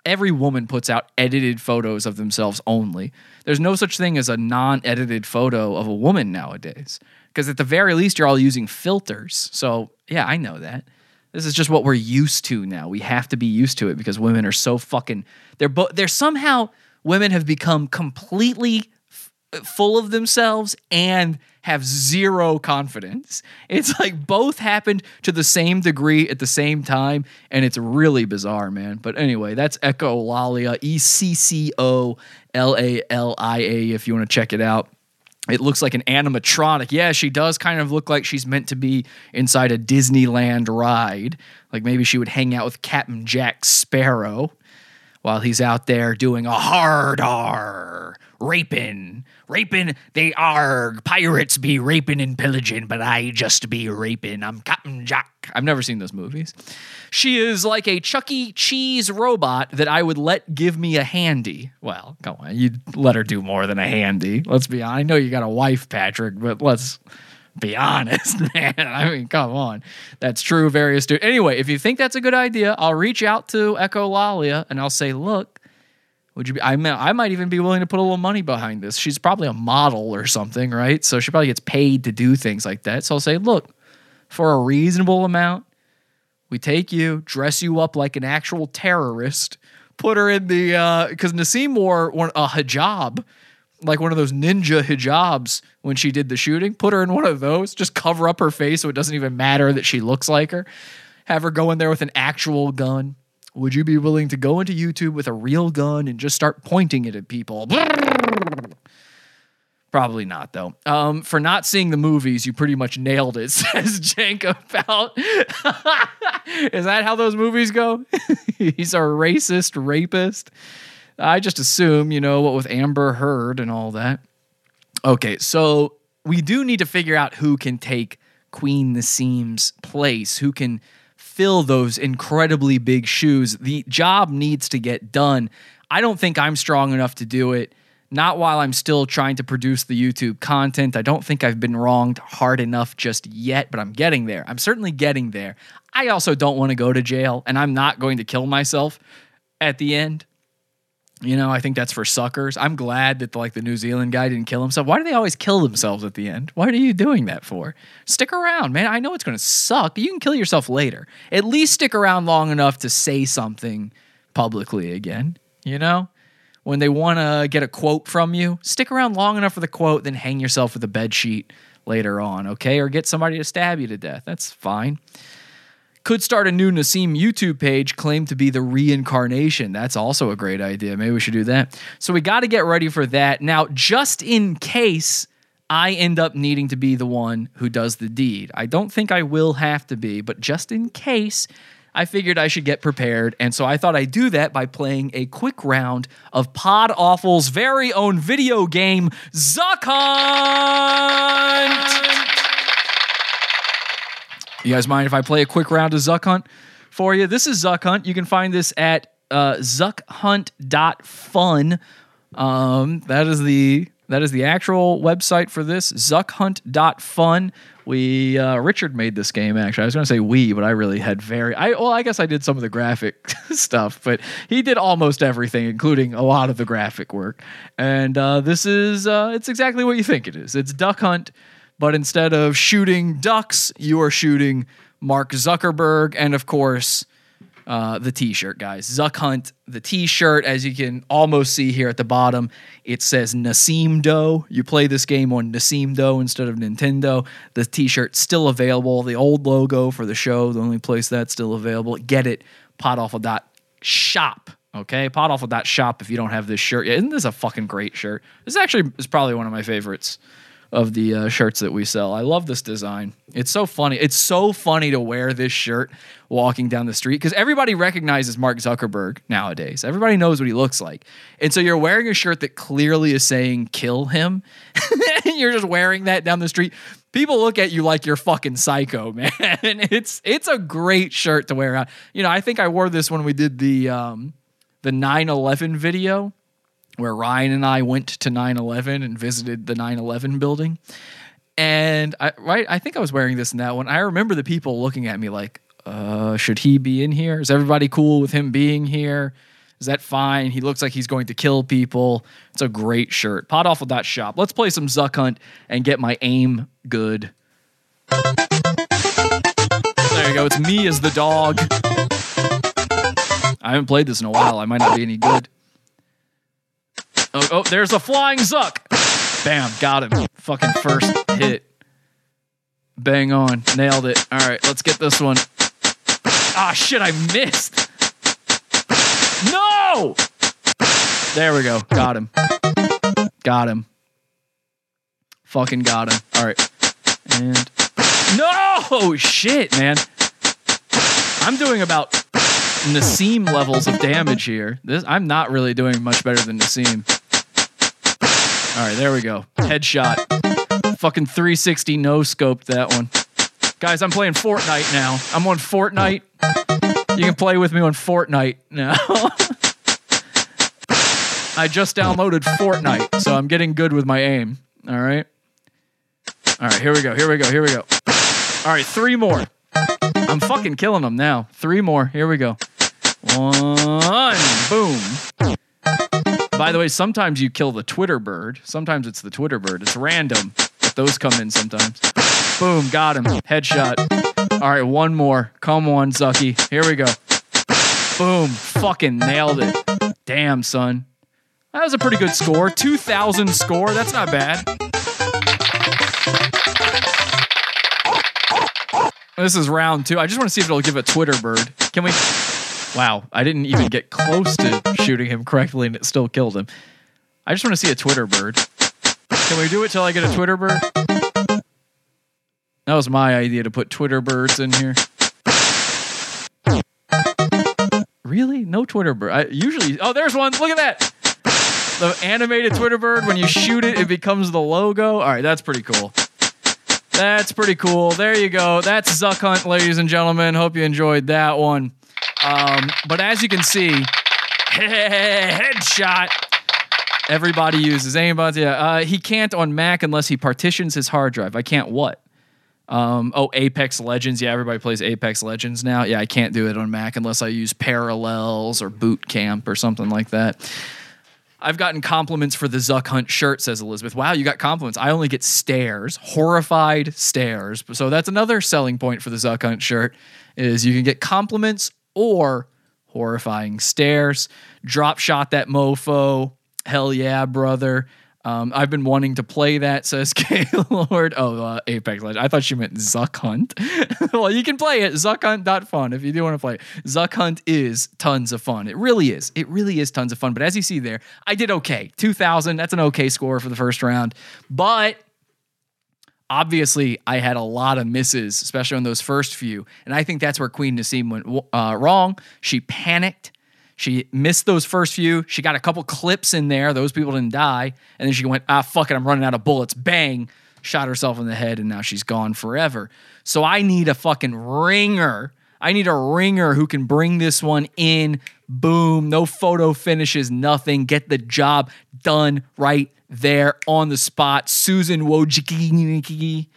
Every woman puts out edited photos of themselves only. There's no such thing as a non edited photo of a woman nowadays. Because at the very least, you're all using filters. So yeah, I know that. This is just what we're used to now. We have to be used to it because women are so fucking. They're bo- they're somehow women have become completely f- full of themselves and have zero confidence. It's like both happened to the same degree at the same time, and it's really bizarre, man. But anyway, that's Echo Lalia, E C C O L A L I A, if you want to check it out. It looks like an animatronic. Yeah, she does kind of look like she's meant to be inside a Disneyland ride. Like maybe she would hang out with Captain Jack Sparrow. While he's out there doing a hard R, raping, raping. They are pirates be raping and pillaging, but I just be raping. I'm Captain Jack. I've never seen those movies. She is like a Chuck E. Cheese robot that I would let give me a handy. Well, come on, you'd let her do more than a handy. Let's be honest. I know you got a wife, Patrick, but let's be honest, (laughs) man. I mean, come on. That's true. Various do. Anyway, if you think that's a good idea, I'll reach out to Echolalia and I'll say, look, would you be? I, may, I might even be willing to put a little money behind this. She's probably a model or something, right? So she probably gets paid to do things like that. So I'll say, look, for a reasonable amount, we take you, dress you up like an actual terrorist, put her in the uh, because Nasim wore one, a hijab, like one of those ninja hijabs when she did the shooting. Put her in one of those, just cover up her face so it doesn't even matter that she looks like her. Have her go in there with an actual gun. Would you be willing to go into YouTube with a real gun and just start pointing it at people? (laughs) Probably not, though. Um, for not seeing the movies, you pretty much nailed it, (laughs) says Jank about. (laughs) Is that how those movies go? He's a racist rapist. I just assume, you know, what with Amber Heard and all that. Okay, so we do need to figure out who can take Queen Nasim's place, who can fill those incredibly big shoes. The job needs to get done. I don't think I'm strong enough to do it. Not while I'm still trying to produce the YouTube content. I don't think I've been wronged hard enough just yet, but I'm getting there. I'm certainly getting there. I also don't want to go to jail, and I'm not going to kill myself at the end. You know, I think that's for suckers. I'm glad that like the New Zealand guy didn't kill himself. Why do they always kill themselves at the end? What are you doing that for? Stick around, man. I know it's going to suck. You can kill yourself later. At least stick around long enough to say something publicly again. You know, when they want to get a quote from you, stick around long enough for the quote, then hang yourself with a bed sheet later on, okay? Or get somebody to stab you to death. That's fine could start a new Nasim YouTube page claimed to be the reincarnation. That's also a great idea. Maybe we should do that. So we got to get ready for that. Now, just in case I end up needing to be the one who does the deed, I don't think I will have to be, but just in case, I figured I should get prepared. And so I thought I'd do that by playing a quick round of Pod Awful's very own video game, Zuck Hunt. You guys mind if I play a quick round of Zuck Hunt for you? This is Zuck Hunt. You can find this at uh, zuckhunt.fun. Um, that is the that is the actual website for this zuckhunt.fun. We uh, Richard made this game actually. I was going to say we, but I really had very I well I guess I did some of the graphic (laughs) stuff, but he did almost everything, including a lot of the graphic work. And uh, this is uh, it's exactly what you think it is. It's Duck Hunt but instead of shooting ducks, you are shooting Mark Zuckerberg and, of course, uh, the T-shirt, guys. Zuck Hunt, the T-shirt, as you can almost see here at the bottom, it says Nasim Doe. You play this game on Nasim Doe instead of Nintendo. The T-shirt's still available. The old logo for the show, the only place that's still available. Get it, podawful.shop. Okay, podawful.shop if you don't have this shirt yet. Isn't this a fucking great shirt? This actually is probably one of my favorites of the uh, shirts that we sell. I love this design. It's so funny. It's so funny to wear this shirt walking down the street because everybody recognizes Mark Zuckerberg nowadays. Everybody knows what he looks like. And so you're wearing a shirt that clearly is saying kill him. and (laughs) you're just wearing that down the street. People look at you like you're fucking psycho, (laughs) man. it's it's a great shirt to wear out. You know, I think I wore this when we did the um the 9/11 video where Ryan and I went to 9/11 and visited the 9/11 building. And I right, I think I was wearing this in that one. I remember the people looking at me like, uh, should he be in here? Is everybody cool with him being here? Is that fine? He looks like he's going to kill people. It's a great shirt. Podawful.shop. Let's play some Zuck Hunt and get my aim good. There you go. It's me as the dog. I haven't played this in a while. I might not be any good. Oh, oh, there's a flying Zuck. Bam, got him. Fucking first hit. Bang on. Nailed it. All right, let's get this one. Ah, shit, I missed. No! There we go. Got him. Got him. Fucking got him. All right. And no shit, man. I'm doing about Nasim levels of damage here. This I'm not really doing much better than Nasim. All right, there we go. Headshot. Fucking 360 no scoped that one. Guys, I'm playing Fortnite now. I'm on Fortnite. You can play with me on Fortnite now. (laughs) I just downloaded Fortnite, so I'm getting good with my aim. All right. All right, here we go. Here we go. Here we go. All right, three more. I'm fucking killing them now. Three more. Here we go. One. Boom. By the way, sometimes you kill the Twitter bird. Sometimes it's the Twitter bird. It's random, those come in sometimes. Boom. Got him. Headshot. All right, one more. Come on, Zucky. Here we go. Boom. Fucking nailed it. Damn, son. That was a pretty good score. 2,000 score. That's not bad. This is round two. I just want to see if it'll give a Twitter bird. Can we? Wow, I didn't even get close to shooting him correctly and it still killed him. I just want to see a Twitter bird. Can we do it till I get a Twitter bird? That was my idea to put Twitter birds in here. Really? No Twitter bird. I usually. Oh, there's one. Look at that. The animated Twitter bird. When you shoot it, it becomes the logo. All right, that's pretty cool. That's pretty cool. There you go. That's Zuck Hunt, ladies and gentlemen. Hope you enjoyed that one. Um, but as you can see, (laughs) headshot. Everybody uses aimbots. Yeah, uh, he can't on Mac unless he partitions his hard drive. I can't what? Um, oh, Apex Legends. Yeah, everybody plays Apex Legends now. Yeah, I can't do it on Mac unless I use Parallels or Boot Camp or something like that. I've gotten compliments for the Zuck Hunt shirt, says Elizabeth. Wow, you got compliments. I only get stares, horrified stares. So that's another selling point for the Zuck Hunt shirt is you can get compliments or horrifying stares. Drop shot that mofo. Hell yeah, brother. Um, I've been wanting to play that, says (laughs) Gaylord. Oh, uh, Apex Legends. I thought she meant Zuck Hunt. (laughs) well, you can play it. Zuckhunt.fun if you do want to play it. Zuck Hunt is tons of fun. It really is. It really is tons of fun. But as you see there, I did okay. 2,000. That's an okay score for the first round. But obviously, I had a lot of misses, especially on those first few. And I think that's where Queen Nasim went uh, wrong. She panicked. She missed those first few. She got a couple clips in there. Those people didn't die. And then she went, ah, fuck it, I'm running out of bullets. Bang, shot herself in the head, and now she's gone forever. So I need a fucking ringer. I need a ringer who can bring this one in. Boom, no photo finishes, nothing. Get the job done right there on the spot. Susan Wojcicki.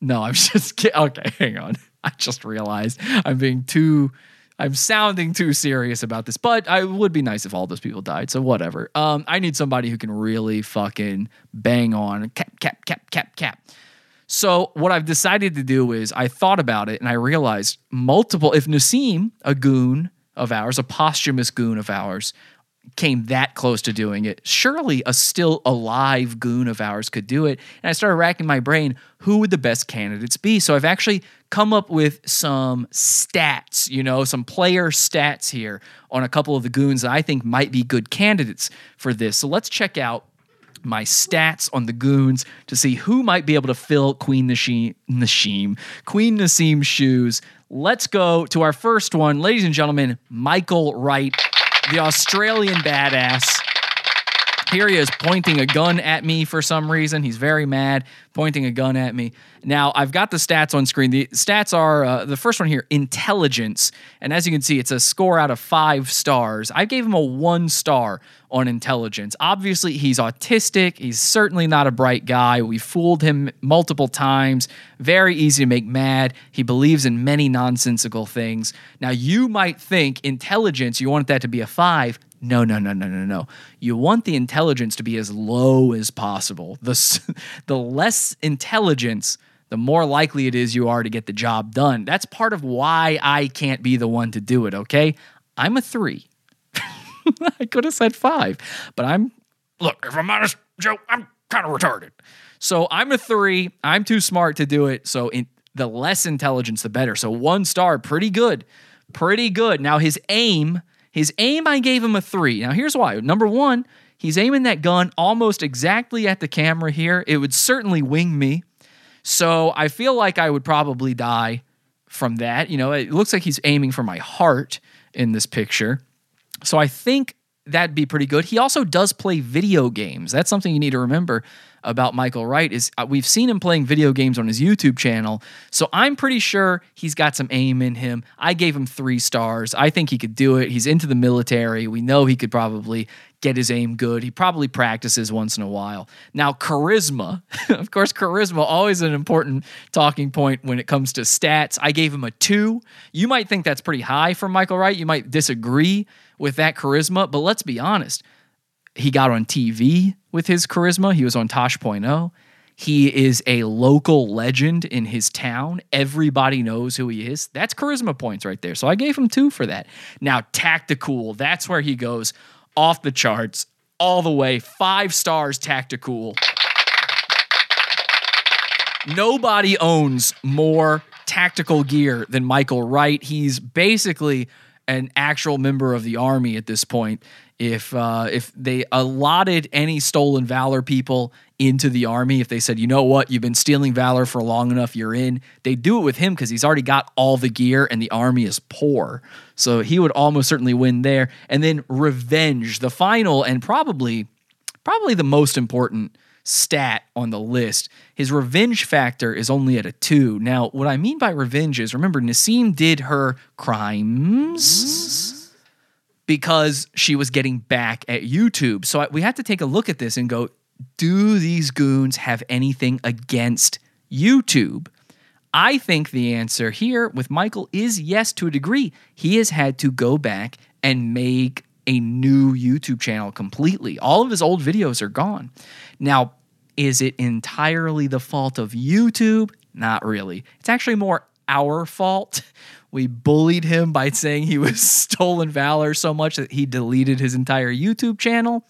No, I'm (laughs) just kidding. Okay, hang on. I just realized I'm being too I'm sounding too serious about this, but I would be nice if all those people died. So whatever. Um, I need somebody who can really fucking bang on cap, cap, cap, cap, cap. So what I've decided to do is I thought about it and I realized multiple. If Nasim, a goon of ours, a posthumous goon of ours, came that close to doing it, surely a still alive goon of ours could do it. And I started racking my brain, who would the best candidates be? So I've actually come up with some stats, you know, some player stats here on a couple of the goons that I think might be good candidates for this. So let's check out my stats on the goons to see who might be able to fill Queen Nasim, Nasim Queen Nasim's shoes. Let's go to our first one, ladies and gentlemen, Michael Wright the Australian badass. Here he is pointing a gun at me for some reason. He's very mad, pointing a gun at me. Now, I've got the stats on screen. The stats are uh, the first one here intelligence. And as you can see, it's a score out of five stars. I gave him a one star on intelligence. Obviously, he's autistic. He's certainly not a bright guy. We fooled him multiple times. Very easy to make mad. He believes in many nonsensical things. Now, you might think intelligence, you want that to be a five. No, no, no, no, no, no. You want the intelligence to be as low as possible. The, (laughs) the less intelligence, the more likely it is you are to get the job done. That's part of why I can't be the one to do it, okay? I'm a three. (laughs) I could have said five, but I'm, look, if I'm honest, Joe, I'm kind of retarded. So I'm a three. I'm too smart to do it. So in, the less intelligence, the better. So one star, pretty good. Pretty good. Now his aim, his aim, I gave him a three. Now here's why. Number one, he's aiming that gun almost exactly at the camera here. It would certainly wing me. So I feel like I would probably die from that. You know, it looks like he's aiming for my heart in this picture. So I think that'd be pretty good. He also does play video games. That's something you need to remember about Michael Wright is uh, we've seen him playing video games on his YouTube channel. So I'm pretty sure he's got some aim in him. I gave him 3 stars. I think he could do it. He's into the military. We know he could probably get his aim good. He probably practices once in a while. Now, charisma, (laughs) of course, charisma always an important talking point when it comes to stats. I gave him a 2. You might think that's pretty high for Michael Wright. You might disagree with that charisma, but let's be honest. He got on TV with his charisma. He was on Tosh.0. He is a local legend in his town. Everybody knows who he is. That's charisma points right there. So I gave him two for that. Now, tactical, that's where he goes off the charts all the way. Five stars tactical. Nobody owns more tactical gear than Michael Wright. He's basically an actual member of the army at this point. If uh, if they allotted any stolen valor people into the army, if they said, you know what, you've been stealing valor for long enough, you're in, they do it with him because he's already got all the gear and the army is poor. So he would almost certainly win there. And then revenge, the final and probably probably the most important stat on the list. His revenge factor is only at a two. Now, what I mean by revenge is remember, Nasim did her crimes because she was getting back at YouTube. So I- we have to take a look at this and go, do these goons have anything against YouTube? I think the answer here with Michael is yes to a degree. He has had to go back and make a new YouTube channel completely. All of his old videos are gone. Now, is it entirely the fault of YouTube? Not really. It's actually more our fault. (laughs) We bullied him by saying he was (laughs) stolen valor so much that he deleted his entire YouTube channel.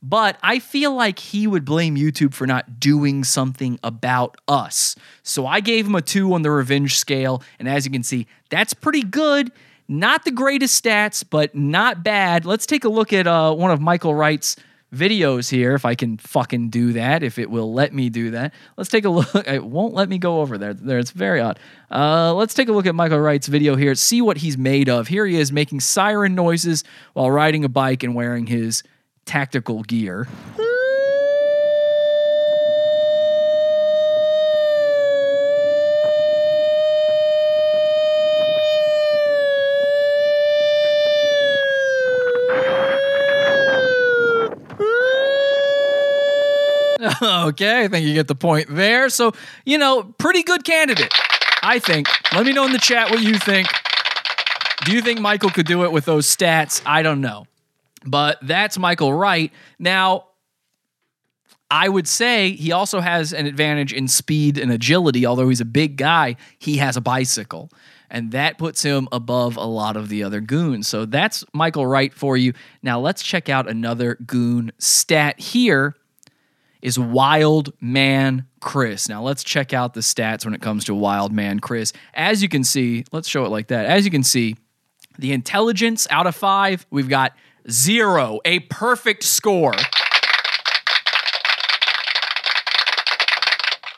But I feel like he would blame YouTube for not doing something about us. So I gave him a two on the revenge scale. And as you can see, that's pretty good. Not the greatest stats, but not bad. Let's take a look at uh, one of Michael Wright's videos here, if I can fucking do that, if it will let me do that. Let's take a (laughs) look. It won't let me go over there. There, it's very odd. Uh, let's take a look at Michael Wright's video here. See what he's made of. Here he is making siren noises while riding a bike and wearing his tactical gear. (laughs) okay, I think you get the point there. So, you know, pretty good candidate, I think. Let me know in the chat what you think. Do you think Michael could do it with those stats? I don't know. But that's Michael Wright. Now, I would say he also has an advantage in speed and agility. Although he's a big guy, he has a bicycle. And that puts him above a lot of the other goons. So that's Michael Wright for you. Now let's check out another goon stat here is Wild Man Chris. Now let's check out the stats when it comes to Wild Man Chris. As you can see, let's show it like that. As you can see, the intelligence out of five, we've got zero, a perfect score.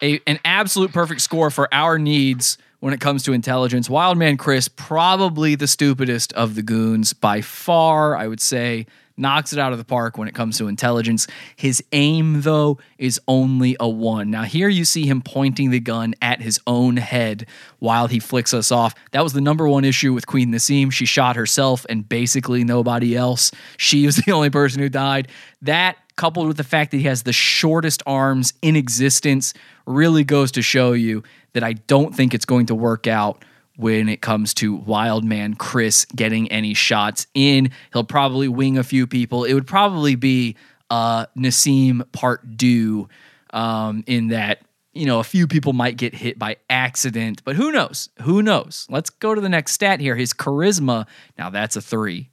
A, an absolute perfect score for our needs when it comes to intelligence. Wildman Chris, probably the stupidest of the goons by far, I would say. Knocks it out of the park when it comes to intelligence. His aim, though, is only a one. Now, here you see him pointing the gun at his own head while he flicks us off. That was the number one issue with Queen Nasim. She shot herself and basically nobody else. She was (laughs) the only person who died. That coupled with the fact that he has the shortest arms in existence, really goes to show you that I don't think it's going to work out when it comes to Wildman Chris getting any shots in. He'll probably wing a few people. It would probably be uh, Nasim part due um, in that. You know, a few people might get hit by accident, but who knows? Who knows? Let's go to the next stat here. His charisma. Now that's a three.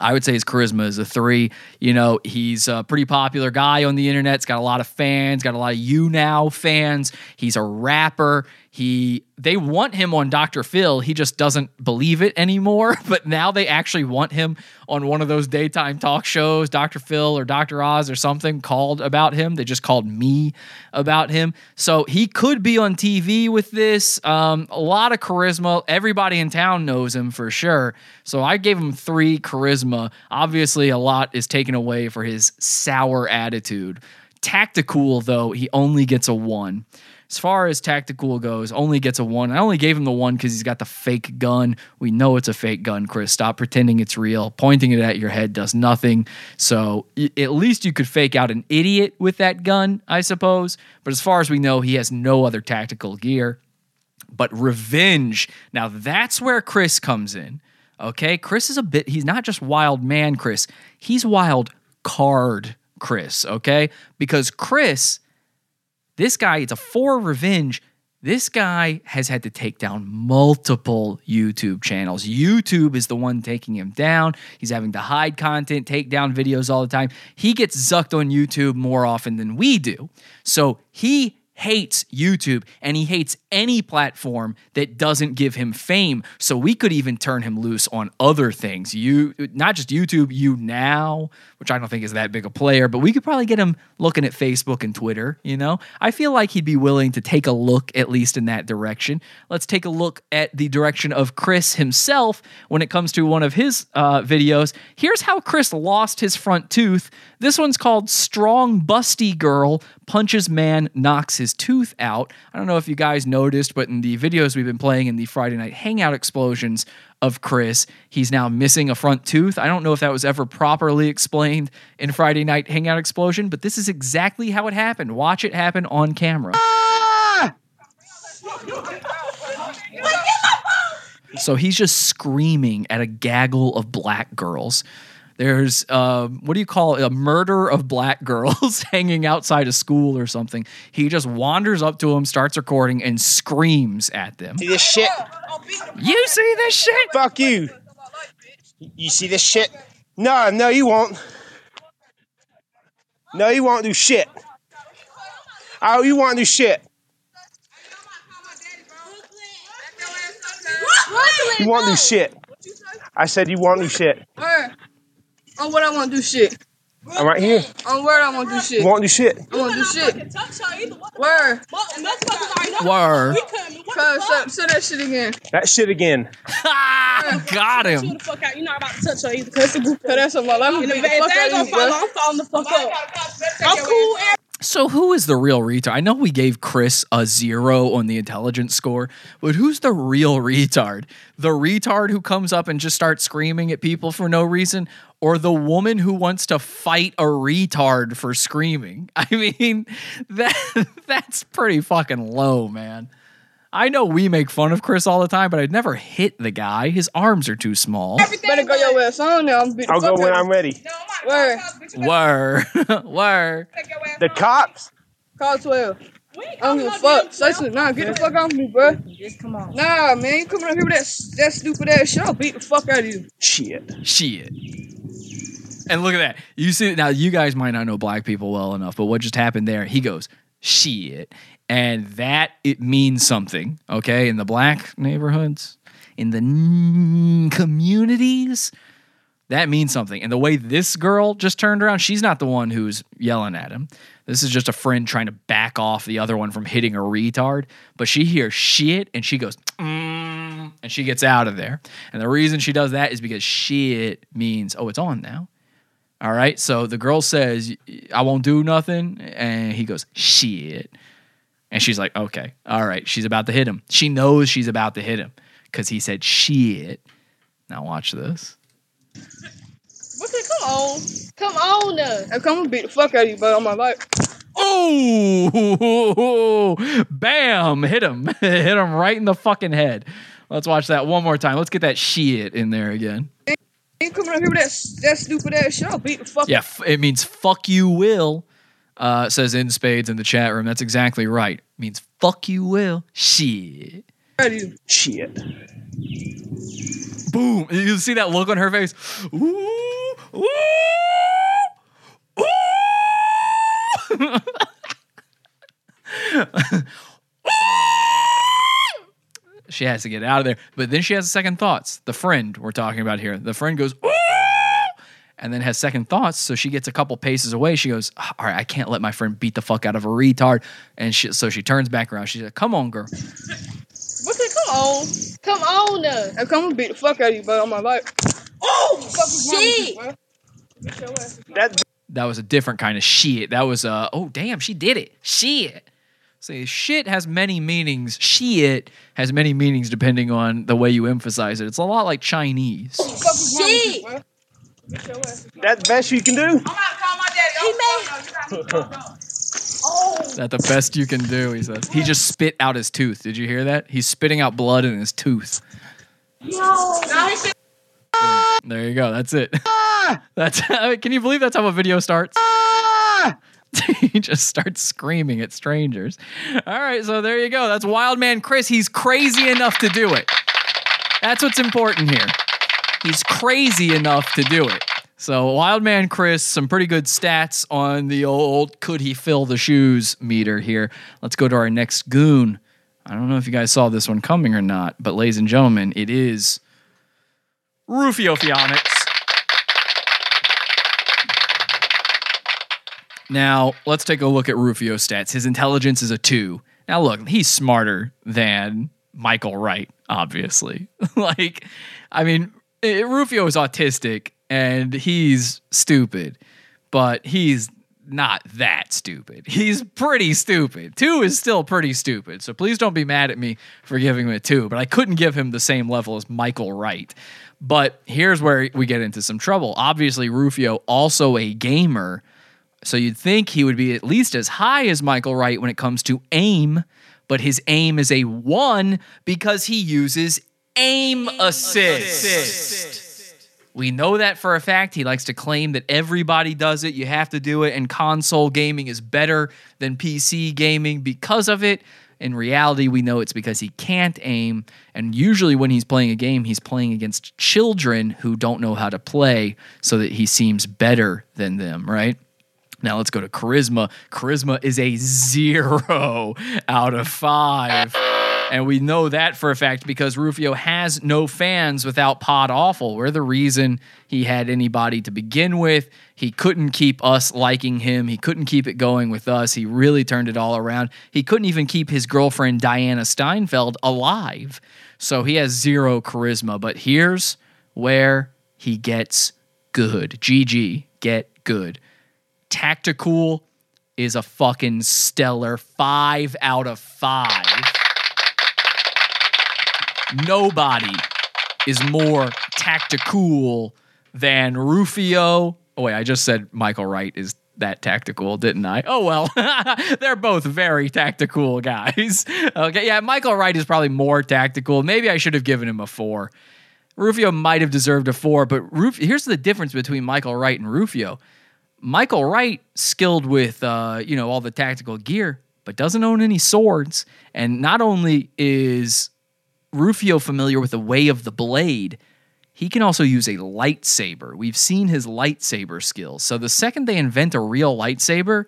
I would say his charisma is a three. You know, he's a pretty popular guy on the internet. He's got a lot of fans, got a lot of you now fans. He's a rapper. He they want him on Dr. Phil. He just doesn't believe it anymore. (laughs) But now they actually want him on one of those daytime talk shows, Dr. Phil or Dr. Oz or something called about him. They just called me about him. So he could be on TV with this. Um, a lot of charisma. Everybody in town knows him for sure. So I gave him three charisma. Obviously, a lot is taken away for his sour attitude. Tactical, though, he only gets a one. As far as tactical goes, only gets a one. I only gave him the one because he's got the fake gun. We know it's a fake gun, Chris. Stop pretending it's real. Pointing it at your head does nothing. So y- at least you could fake out an idiot with that gun, I suppose. But as far as we know, he has no other tactical gear. But revenge, now that's where Chris comes in. Okay, Chris is a bit, he's not just wild man Chris, he's wild card Chris, okay? Because Chris, this guy, it's a for revenge. This guy has had to take down multiple YouTube channels. YouTube is the one taking him down. He's having to hide content, take down videos all the time. He gets zucked on YouTube more often than we do. So he hates YouTube and he hates any platform that doesn't give him fame. So we could even turn him loose on other things. You not just YouTube, you now, which I don't think is that big a player, but we could probably get him looking at Facebook and Twitter, you know? I feel like he'd be willing to take a look at least in that direction. Let's take a look at the direction of Chris himself when it comes to one of his uh, videos. Here's how Chris lost his front tooth. This one's called Strong Busty Girl Punches Man Knocks His Tooth Out. I don't know if you guys noticed, but in the videos we've been playing in the Friday Night Hangout explosions of Chris, he's now missing a front tooth. I don't know if that was ever properly explained in Friday Night Hangout Explosion, but this is exactly how it happened. Watch it happen on camera. So he's just screaming at a gaggle of black girls. There's uh, what do you call it? A murder of black girls (laughs) hanging outside a school or something. He just wanders up to them, starts recording, and screams at them. See this shit? You see this shit? Fuck you. You see this shit? No, no, you won't. No, you won't do shit. Oh, you won't do shit. You won't do shit. I said you won't do shit. Where? On what I want to do shit. I'm right here. On where I want to do shit. Won't do shit. I want to do shit. Where? Word. Cuz, say, uh, say that shit again. That shit again. (laughs) Got him. the fuck out. You're not about to touch her either. Cause it's a group. That's on my. I'm And gonna if beat the fuck they ain't out of gonna you, follow, bro. I'm falling the fuck up. I'm cool. So who is the real retard? I know we gave Chris a zero on the intelligence score, but who's the real retard? The retard who comes up and just starts screaming at people for no reason, or the woman who wants to fight a retard for screaming? (laughs) I mean, that that's pretty fucking low, man. I know we make fun of Chris all the time, but I'd never hit the guy. His arms are too small. Better go your ass on now. I'm beat the I'll go when I'm you. ready. Where? Were, were. The cops? Call 12. I don't give a fuck. Say something. Nah, get the fuck off me, bro. Just come on. Nah, man. You coming up here with that, that stupid ass shit. I'll beat the fuck out of you. Shit. Shit. And look at that. You see now you guys might not know black people well enough, but what just happened there? He goes, shit. And that it means something, okay? In the black neighborhoods, in the n- communities, that means something. And the way this girl just turned around, she's not the one who's yelling at him. This is just a friend trying to back off the other one from hitting a retard. But she hears shit and she goes, mm, and she gets out of there. And the reason she does that is because shit means, oh, it's on now. All right. So the girl says, I won't do nothing. And he goes, shit. And she's like, okay. All right. She's about to hit him. She knows she's about to hit him because he said shit. Now watch this. What's it? Come on. Come on Now. I'm come and beat the fuck out of you, bro, on my life. Oh, (laughs) bam! Hit him. (laughs) Hit him right in the fucking head. Let's watch that one more time. Let's get that shit in there again. You coming up here with that, that stupid ass shit. I'll beat the fuck Yeah, f- it means fuck you will. Uh, says in spades in the chat room. That's exactly right. It means fuck you will. Shit. out of you. Shit. Boom. You see that look on her face? Ooh, ooh, ooh. (laughs) (laughs) She has to get out of there. But then she has second thoughts. The friend we're talking about here. The friend goes, "Ooh!" and then has second thoughts. So she gets a couple paces away. She goes, "Ah, All right, I can't let my friend beat the fuck out of a retard. And she, so she turns back around. She's like, Come on, girl. What's it? Come on. Come on now. I'm coming to beat the fuck out of you, bro, on my bike. Oh, shit. That That was a different kind of shit. That was, uh, oh, damn, she did it. Shit. See, shit has many meanings. Shit has many meanings depending on the way you emphasize it. It's a lot like Chinese. Shit. that best you can do. Oh. Is that the best you can do? He says. He just spit out his tooth. Did you hear that? He's spitting out blood in his tooth. There you go. That's it. (laughs) That's. (laughs) Can you believe that's how a video starts? (laughs) he just starts screaming at strangers. All right, so there you go. That's Wild Man Chris. He's crazy enough to do it. That's what's important here. He's crazy enough to do it. So, Wildman Chris, some pretty good stats on the old could he fill the shoes meter here. Let's go to our next goon. I don't know if you guys saw this one coming or not, but ladies and gentlemen, it is Rufio Phoenix. Now, let's take a look at Rufio's stats. His intelligence is a two. Now, look, he's smarter than Michael Wright, obviously. (laughs) like, I mean, eh, Rufio is autistic and he's stupid, but he's not that stupid. (laughs) He's pretty stupid. Two is still pretty stupid. So please don't be mad at me for giving him a two, but I couldn't give him the same level as Michael Wright. But here's where we get into some trouble. Obviously, Rufio, also a gamer. So you'd think he would be at least as high as Michael Wright when it comes to aim, but his aim is a one because he uses aim assist. We know that for a fact. He likes to claim that everybody does it. You have to do it, and console gaming is better than PC gaming because of it. In reality, we know it's because he can't aim. And usually, when he's playing a game, he's playing against children who don't know how to play so that he seems better than them, right? Now let's go to charisma. Charisma is a zero (laughs) out of five. And we know that for a fact because Rufio has no fans without Pod Awful. We're the reason he had anybody to begin with. He couldn't keep us liking him. He couldn't keep it going with us. He really turned it all around. He couldn't even keep his girlfriend, Diana Steinfeld, alive. So he has zero charisma. But here's where he gets good. GG, get good. Tactical is a fucking stellar five out of five. Nobody is more tactical than Rufio. Oh, wait, I just said Michael Wright is that tactical, didn't I? Oh, well, (laughs) they're both very tactical guys. (laughs) Okay, yeah, Michael Wright is probably more tactical. Maybe I should have given him a four. Rufio might have deserved a four, but Ruf- here's the difference between Michael Wright and Rufio. Michael Wright, skilled with uh, you know all the tactical gear, but doesn't own any swords. And not only is Rufio familiar with the way of the blade, he can also use a lightsaber. We've seen his lightsaber skills. So the second they invent a real lightsaber,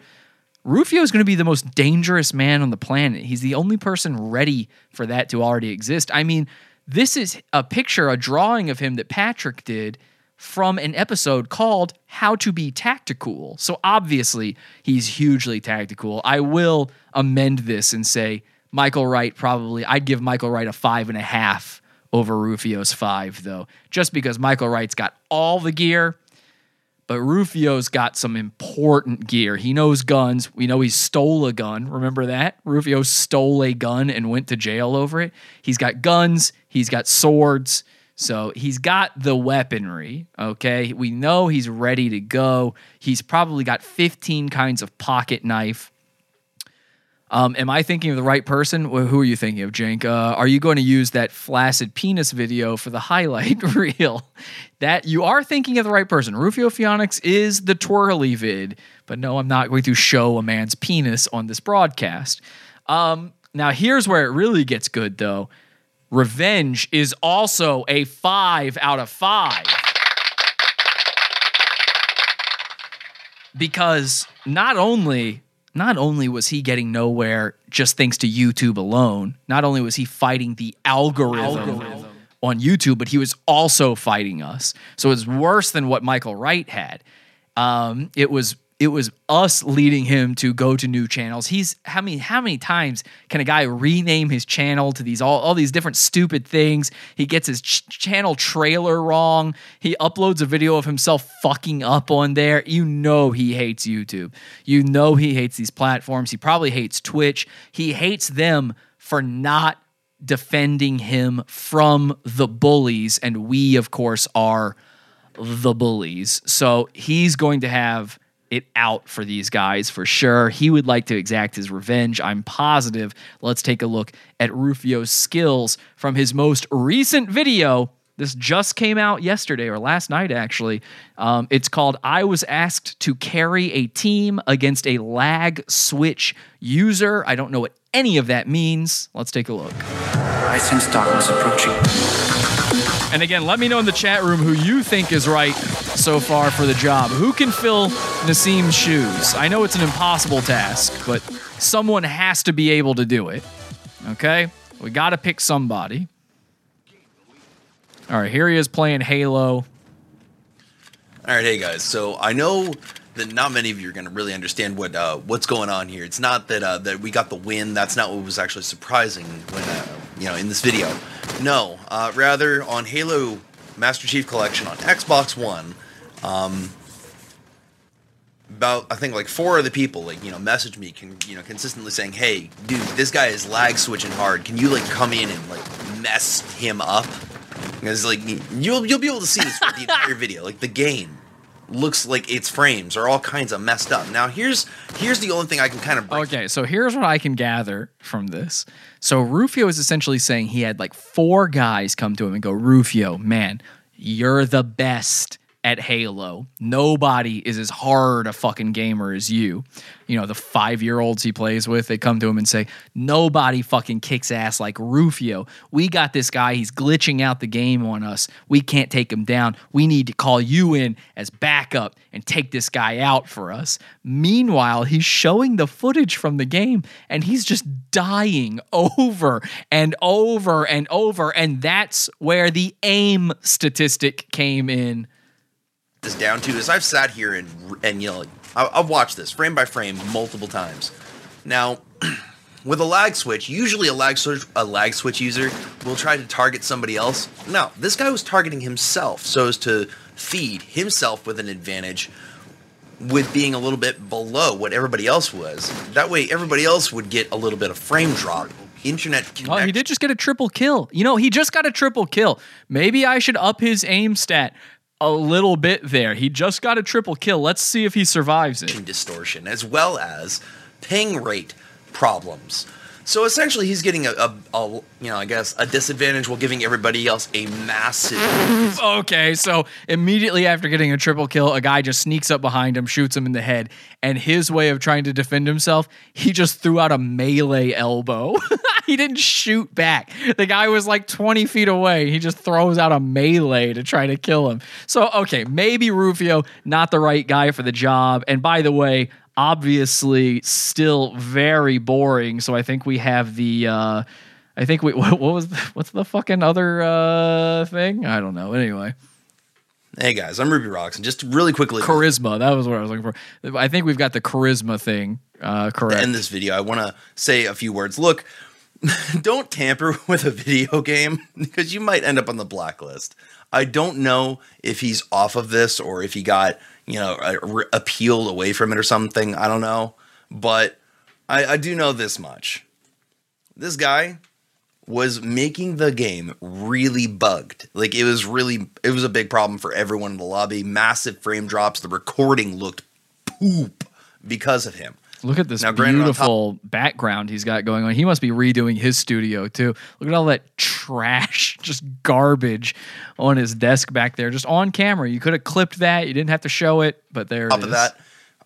Rufio is going to be the most dangerous man on the planet. He's the only person ready for that to already exist. I mean, this is a picture, a drawing of him that Patrick did from an episode called How to Be Tactical. So obviously, he's hugely tactical. I will amend this and say Michael Wright probably, I'd give Michael Wright a five and a half over Rufio's five, though, just because Michael Wright's got all the gear, but Rufio's got some important gear. He knows guns. We know he stole a gun. Remember that? Rufio stole a gun and went to jail over it. He's got guns, he's got swords. So he's got the weaponry, okay? We know he's ready to go. He's probably got 15 kinds of pocket knife. Um, am I thinking of the right person? Wh- Who are you thinking of, Jank? Uh, are you going to use that flaccid penis video for the highlight (laughs) reel? That you are thinking of the right person. Rufio Phoenix is the twirly vid, but no, I'm not going to show a man's penis on this broadcast. Um, now, here's where it really gets good, though. Revenge is also a five out of five. Because not only not only was he getting nowhere just thanks to YouTube alone, not only was he fighting the algorithm, on YouTube, but he was also fighting us. So it's worse than what Michael Wright had. Um, it was it was us leading him to go to new channels. He's how many how many times can a guy rename his channel to these all, all these different stupid things? He gets his ch- channel trailer wrong. He uploads a video of himself fucking up on there. You know he hates YouTube. You know he hates these platforms. He probably hates Twitch. He hates them for not defending him from the bullies and we of course are the bullies. So he's going to have it out for these guys for sure. He would like to exact his revenge. I'm positive. Let's take a look at Rufio's skills from his most recent video. This just came out yesterday or last night, actually. Um, it's called I Was Asked to Carry a Team Against a Lag Switch User. I don't know what any of that means. Let's take a look. I sense darkness approaching. And again, let me know in the chat room who you think is right so far for the job. Who can fill Nasim's shoes? I know it's an impossible task, but someone has to be able to do it. Okay? We got to pick somebody. All right, here he is playing Halo. All right, hey guys. So I know that not many of you are going to really understand what uh, what's going on here. It's not that uh, that we got the win. That's not what was actually surprising when uh, you know in this video. No, uh, rather on Halo Master Chief Collection on Xbox One. Um, about I think like four of the people like you know message me can you know consistently saying hey dude this guy is lag switching hard can you like come in and like mess him up because like you'll you'll be able to see this throughout the entire (laughs) video like the game looks like its frames are all kinds of messed up. Now here's here's the only thing I can kind of Okay, so here's what I can gather from this. So Rufio is essentially saying he had like four guys come to him and go, Rufio, man, you're the best at Halo. Nobody is as hard a fucking gamer as you. You know, the five year olds he plays with, they come to him and say, Nobody fucking kicks ass like Rufio. We got this guy. He's glitching out the game on us. We can't take him down. We need to call you in as backup and take this guy out for us. Meanwhile, he's showing the footage from the game and he's just dying over and over and over. And that's where the aim statistic came in. This down to is I've sat here and and you know I- I've watched this frame by frame multiple times. Now, (clears throat) with a lag switch, usually a lag switch a lag switch user will try to target somebody else. No, this guy was targeting himself so as to feed himself with an advantage with being a little bit below what everybody else was. That way everybody else would get a little bit of frame drop. Internet Oh, he did just get a triple kill. You know, he just got a triple kill. Maybe I should up his aim stat a little bit there. He just got a triple kill. Let's see if he survives it. distortion as well as ping rate problems. So essentially, he's getting a, a, a you know I guess a disadvantage while giving everybody else a massive. (laughs) okay, so immediately after getting a triple kill, a guy just sneaks up behind him, shoots him in the head, and his way of trying to defend himself, he just threw out a melee elbow. (laughs) he didn't shoot back. The guy was like 20 feet away. He just throws out a melee to try to kill him. So, okay, maybe Rufio, not the right guy for the job. And by the way, obviously still very boring. So I think we have the. Uh, I think we (laughs) what, what was the, what's the fucking other uh, thing? I don't know. Anyway, Hey guys, I'm Ruby Rocks, and just really quickly charisma. That was what I was looking for. I think we've got the charisma thing uh, correct. end this video, I want to say a few words. Look, (laughs) don't tamper (laughs) with a video game because you might end up on the blacklist. I don't know if he's off of this or if he got you know re- appealed away from it or something. I don't know, but I, I do know this much: this guy was making the game really bugged. Like it was really, it was a big problem for everyone in the lobby. Massive frame drops. The recording looked poop because of him. Look at this Now, granted, top- beautiful background he's got going on. He must be redoing his studio too. Look at all that trash, (laughs) just garbage on his desk back there, just on camera. You could have clipped that. You didn't have to show it, but there it top of that,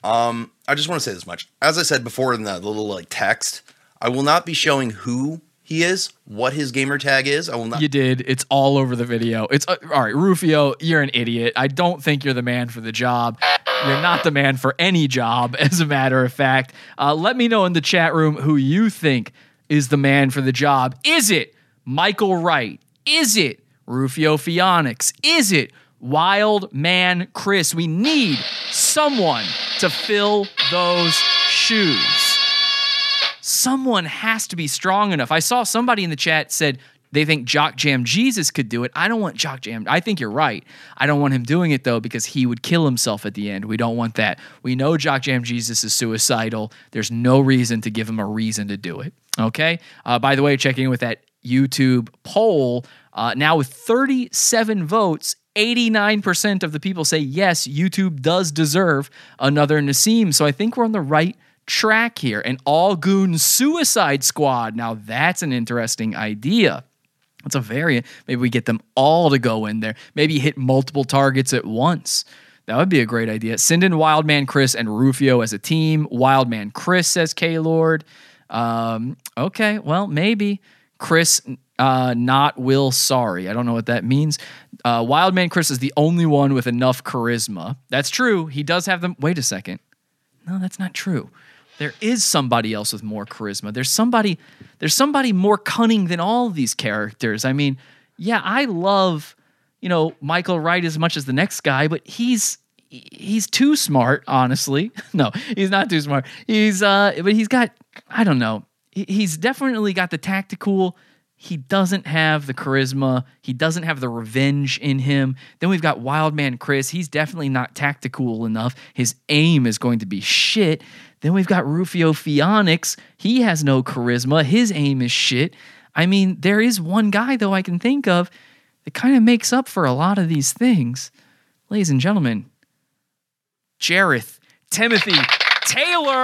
um, I just want to say this much. As I said before in the little like text, I will not be showing who he is, what his gamer tag is. I will not. You did. It's all over the video. It's uh, all right, Rufio. You're an idiot. I don't think you're the man for the job. You're not the man for any job, (laughs) as a matter of fact. Uh, let me know in the chat room who you think is the man for the job. Is it Michael Wright? Is it Rufio Phoenix? Is it Wild Man Chris? We need someone to fill those shoes someone has to be strong enough. I saw somebody in the chat said they think Jock Jam Jesus could do it. I don't want Jock Jam. I think you're right. I don't want him doing it though because he would kill himself at the end. We don't want that. We know Jock Jam Jesus is suicidal. There's no reason to give him a reason to do it. Okay. Uh, by the way, checking in with that YouTube poll uh, now with 37 votes. 89% of the people say yes, YouTube does deserve another Nasim. So I think we're on the right track here. An all goon suicide squad. Now that's an interesting idea. It's a variant. Maybe we get them all to go in there. Maybe hit multiple targets at once. That would be a great idea. Send in Wildman Chris and Rufio as a team. Wildman Chris says K Lord. Um, okay, well, maybe. Chris, uh, not Will, sorry. I don't know what that means. Uh, Wildman Chris is the only one with enough charisma. That's true. He does have them. Wait a second. No, that's not true there is somebody else with more charisma. There's somebody there's somebody more cunning than all these characters. I mean, yeah, I love, you know, Michael Wright as much as the next guy, but he's he's too smart, honestly. (laughs) no, he's not too smart. He's uh but he's got I don't know. He's definitely got the tactical he doesn't have the charisma. He doesn't have the revenge in him. Then we've got Wildman Chris. He's definitely not tactical enough. His aim is going to be shit. Then we've got Rufio Phoenix. He has no charisma. His aim is shit. I mean, there is one guy, though, I can think of that kind of makes up for a lot of these things. Ladies and gentlemen, Jareth Timothy Taylor.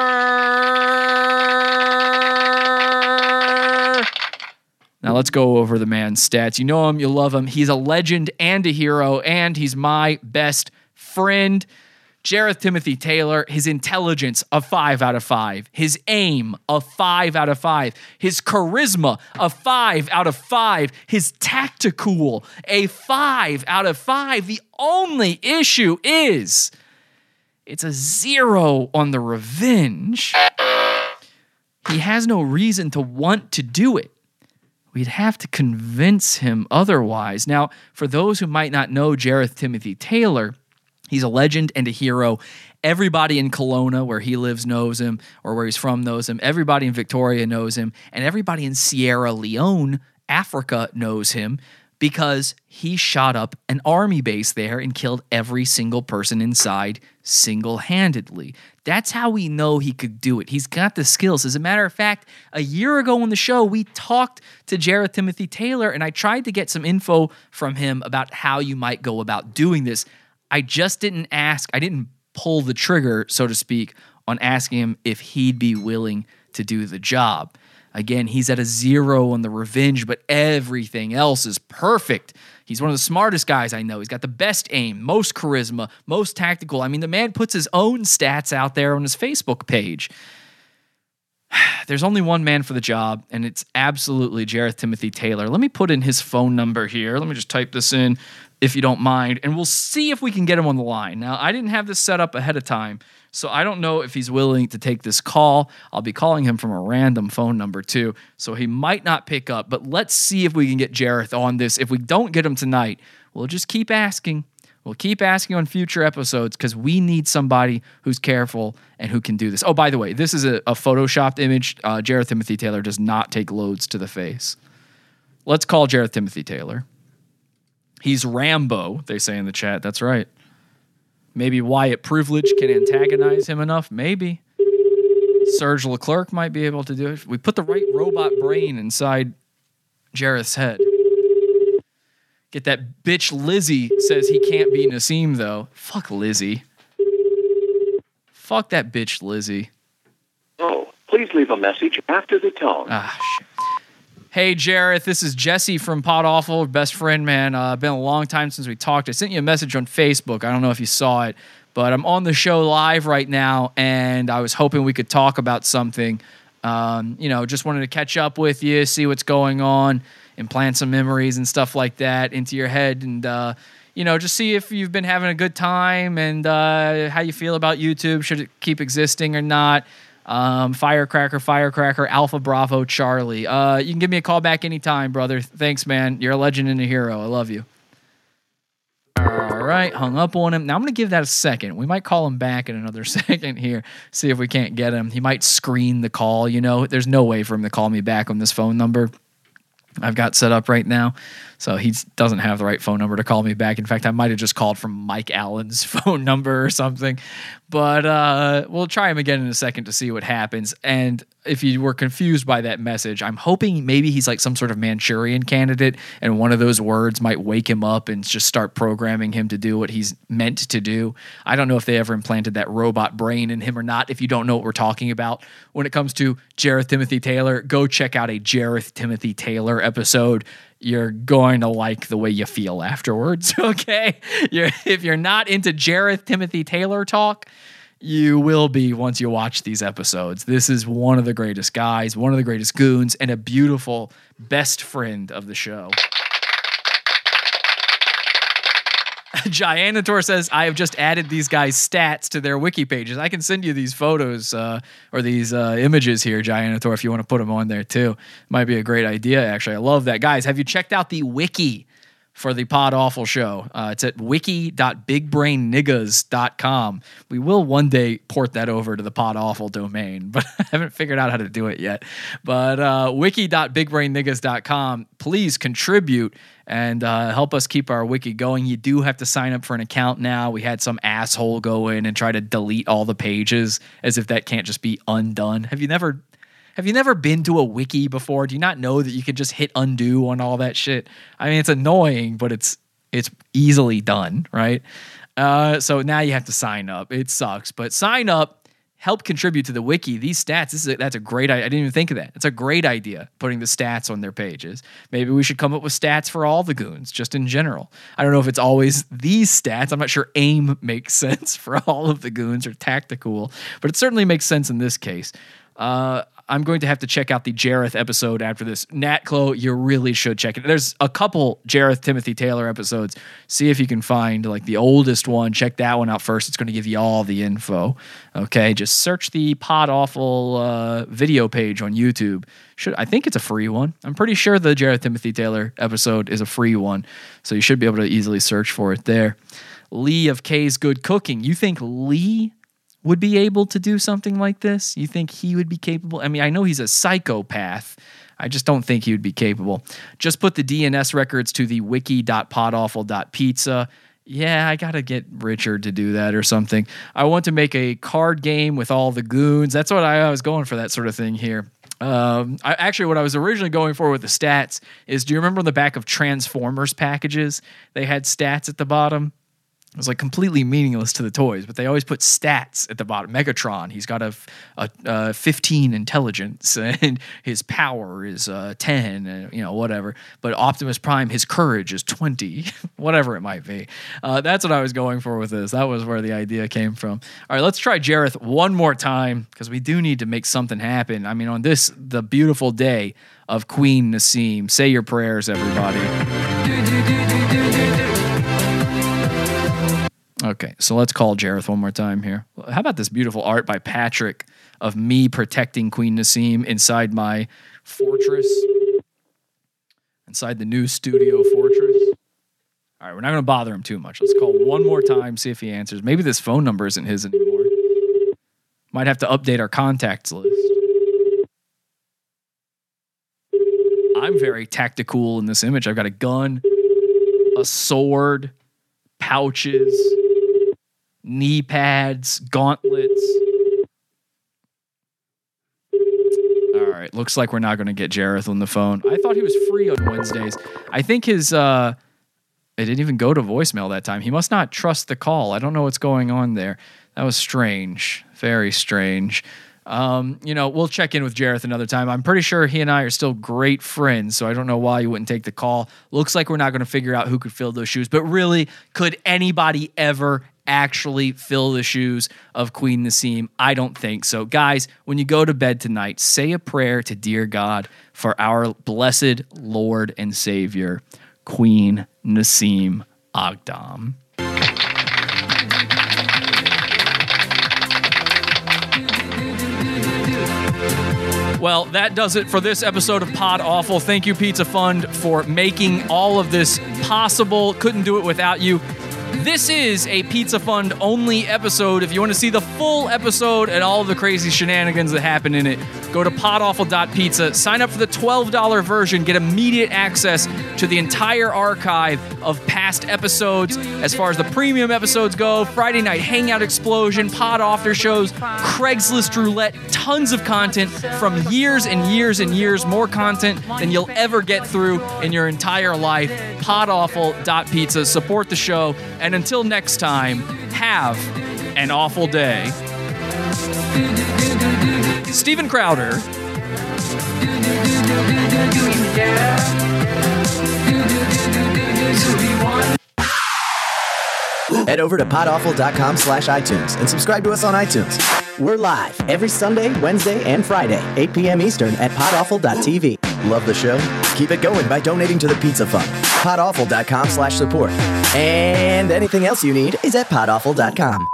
Now let's go over the man's stats. You know him, you love him. He's a legend and a hero, and he's my best friend. Jareth Timothy Taylor, his intelligence, a five out of five. His aim, a five out of five. His charisma, a five out of five. His tactical, a five out of five. The only issue is it's a zero on the revenge. He has no reason to want to do it. We'd have to convince him otherwise. Now, for those who might not know Jareth Timothy Taylor, He's a legend and a hero. Everybody in Kelowna, where he lives, knows him, or where he's from, knows him. Everybody in Victoria knows him. And everybody in Sierra Leone, Africa, knows him because he shot up an army base there and killed every single person inside single handedly. That's how we know he could do it. He's got the skills. As a matter of fact, a year ago on the show, we talked to Jareth Timothy Taylor and I tried to get some info from him about how you might go about doing this. I just didn't ask, I didn't pull the trigger, so to speak, on asking him if he'd be willing to do the job. Again, he's at a zero on the revenge, but everything else is perfect. He's one of the smartest guys I know. He's got the best aim, most charisma, most tactical. I mean, the man puts his own stats out there on his Facebook page. (sighs) There's only one man for the job, and it's absolutely Jareth Timothy Taylor. Let me put in his phone number here. Let me just type this in if you don't mind, and we'll see if we can get him on the line. Now, I didn't have this set up ahead of time, so I don't know if he's willing to take this call. I'll be calling him from a random phone number too, so he might not pick up, but let's see if we can get Jareth on this. If we don't get him tonight, we'll just keep asking. We'll keep asking on future episodes because we need somebody who's careful and who can do this. Oh, by the way, this is a, a photoshopped image. Uh, Jareth Timothy Taylor does not take loads to the face. Let's call Jareth Timothy Taylor. He's Rambo, they say in the chat. That's right. Maybe Wyatt Privilege can antagonize him enough. Maybe. Serge Leclerc might be able to do it. We put the right robot brain inside Jareth's head. Get that bitch Lizzie says he can't be Nasim, though. Fuck Lizzie. Fuck that bitch Lizzie. Oh, please leave a message after the tone. Ah, shit. Hey, Jareth, this is Jesse from Pod Awful, best friend, man. Uh, been a long time since we talked. I sent you a message on Facebook. I don't know if you saw it, but I'm on the show live right now, and I was hoping we could talk about something. Um, you know, just wanted to catch up with you, see what's going on, implant some memories and stuff like that into your head, and uh, you know, just see if you've been having a good time and uh, how you feel about YouTube. Should it keep existing or not? Um, Firecracker, Firecracker, Alpha Bravo, Charlie. Uh, you can give me a call back anytime, brother. Thanks, man. You're a legend and a hero. I love you. All right, hung up on him. Now I'm going to give that a second. We might call him back in another (laughs) second here, see if we can't get him. He might screen the call. You know, there's no way for him to call me back on this phone number I've got set up right now. So he doesn't have the right phone number to call me back. In fact, I might have just called from Mike Allen's (laughs) phone number or something. But uh, we'll try him again in a second to see what happens. And if you were confused by that message, I'm hoping maybe he's like some sort of Manchurian candidate, and one of those words might wake him up and just start programming him to do what he's meant to do. I don't know if they ever implanted that robot brain in him or not. If you don't know what we're talking about when it comes to Jareth Timothy Taylor, go check out a Jareth Timothy Taylor episode you're going to like the way you feel afterwards. (laughs) Okay, you're, if you're not into Jareth Timothy Taylor talk, you will be once you watch these episodes. This is one of the greatest guys, one of the greatest goons, and a beautiful best friend of the show. (laughs) Gianator says, I have just added these guys' stats to their wiki pages. I can send you these photos uh, or these uh, images here, Gianator, if you want to put them on there too. Might be a great idea, actually. I love that. Guys, have you checked out the wiki for the Pod Awful show? Uh, it's at wiki.bigbrainniggas.com. We will one day port that over to the Pod Awful domain, but (laughs) I haven't figured out how to do it yet. But uh. Please contribute and uh, help us keep our wiki going. You do have to sign up for an account now. We had some asshole go in and try to delete all the pages as if that can't just be undone. Have you never have you never been to a wiki before? Do you not know that you can just hit undo on all that shit? I mean, it's annoying, but it's it's easily done, right? Uh, so now you have to sign up. It sucks, but sign up help contribute to the wiki. These stats, this is a, that's a great. Idea. I didn't even think of that. It's a great idea putting the stats on their pages. Maybe we should come up with stats for all the goons, just in general. I don't know if it's always these stats. I'm not sure aim makes (laughs) sense for all of the goons or tactical, but it certainly makes sense in this case. Uh, I'm going to have to check out the Jareth episode after this. Nat Clo, you really should check it. There's a couple Jareth Timothy Taylor episodes. See if you can find like the oldest one. Check that one out first. It's going to give you all the info. Okay, just search the Pod Awful uh, video page on YouTube. Should I think it's a free one? I'm pretty sure the Jareth Timothy Taylor episode is a free one, so you should be able to easily search for it there. Lee of K's Good Cooking. You think Lee would be able to do something like this? You think he would be capable? I mean, I know he's a psychopath. I just don't think he would be capable. Just put the DNS records to the wiki.podawful.pizza. Yeah, I got to get Richard to do that or something. I want to make a card game with all the goons. That's what I, was going for, that sort of thing here. Um, I, actually, what I was originally going for with the stats is do you remember on the back of Transformers packages? They had stats at the bottom. It was like completely meaningless to the toys, but they always put stats at the bottom. Megatron, he's got a, a, a 15 intelligence, (laughs) and his power is uh, 10, and you know whatever. But Optimus Prime, his courage is 20, (laughs) whatever it might be. Uh, that's what I was going for with this. That was where the idea came from. All right, let's try Jareth one more time because we do need to make something happen. I mean, on this the beautiful day of Queen Nasim, say your prayers, everybody. Okay, so let's call Jareth one more time here. How about this beautiful art by Patrick of me protecting Queen Nasim inside my fortress, inside the new studio fortress? All right, we're not going to bother him too much. Let's call one more time, see if he answers. Maybe this phone number isn't his anymore. Might have to update our contacts list. I'm very tactical in this image. I've got a gun, a sword, pouches knee pads, gauntlets. All right, looks like we're not going to get Jareth on the phone. I thought he was free on Wednesdays. I think his uh it didn't even go to voicemail that time. He must not trust the call. I don't know what's going on there. That was strange. Very strange. Um, you know, we'll check in with Jareth another time. I'm pretty sure he and I are still great friends, so I don't know why he wouldn't take the call. Looks like we're not going to figure out who could fill those shoes, but really, could anybody ever, actually fill the shoes of Queen Nasim? I don't think so. Guys, when you go to bed tonight, say a prayer to dear God for our blessed Lord and Savior, Queen Nasim Aghdam. Well, that does it for this episode of Pod Awful. Thank you, Pizza Fund, for making all of this possible. Couldn't do it without you. This is a Pizza Fund only episode. If you want to see the full episode and all the crazy shenanigans that happen in it, go to podawful.pizza, sign up for the $12 version, get immediate access to the entire archive of past episodes as far as the premium episodes go, Friday Night Hangout Explosion, Pod After Shows, Craigslist Roulette, tons of content from years and years and years, more content than you'll ever get through in your entire life. Podawful.pizza. Support the show. And until next time, have an awful day. Stephen Crowder. Head over to podawful.com slash iTunes and subscribe to us on iTunes. We're live every Sunday, Wednesday, and Friday, 8 p.m. Eastern at podawful.tv. Love the show? Keep it going by donating to the Pizza Fund. podawful.com slash support. And anything else you need is at podawful.com.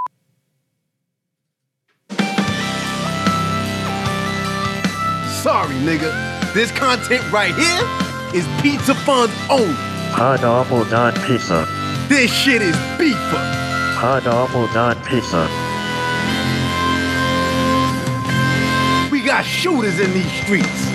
Sorry, nigga. This content right here is Pizza Fun's own. Podawful.pizza. This shit is beefer. Podawful.pizza. We got shooters in these streets.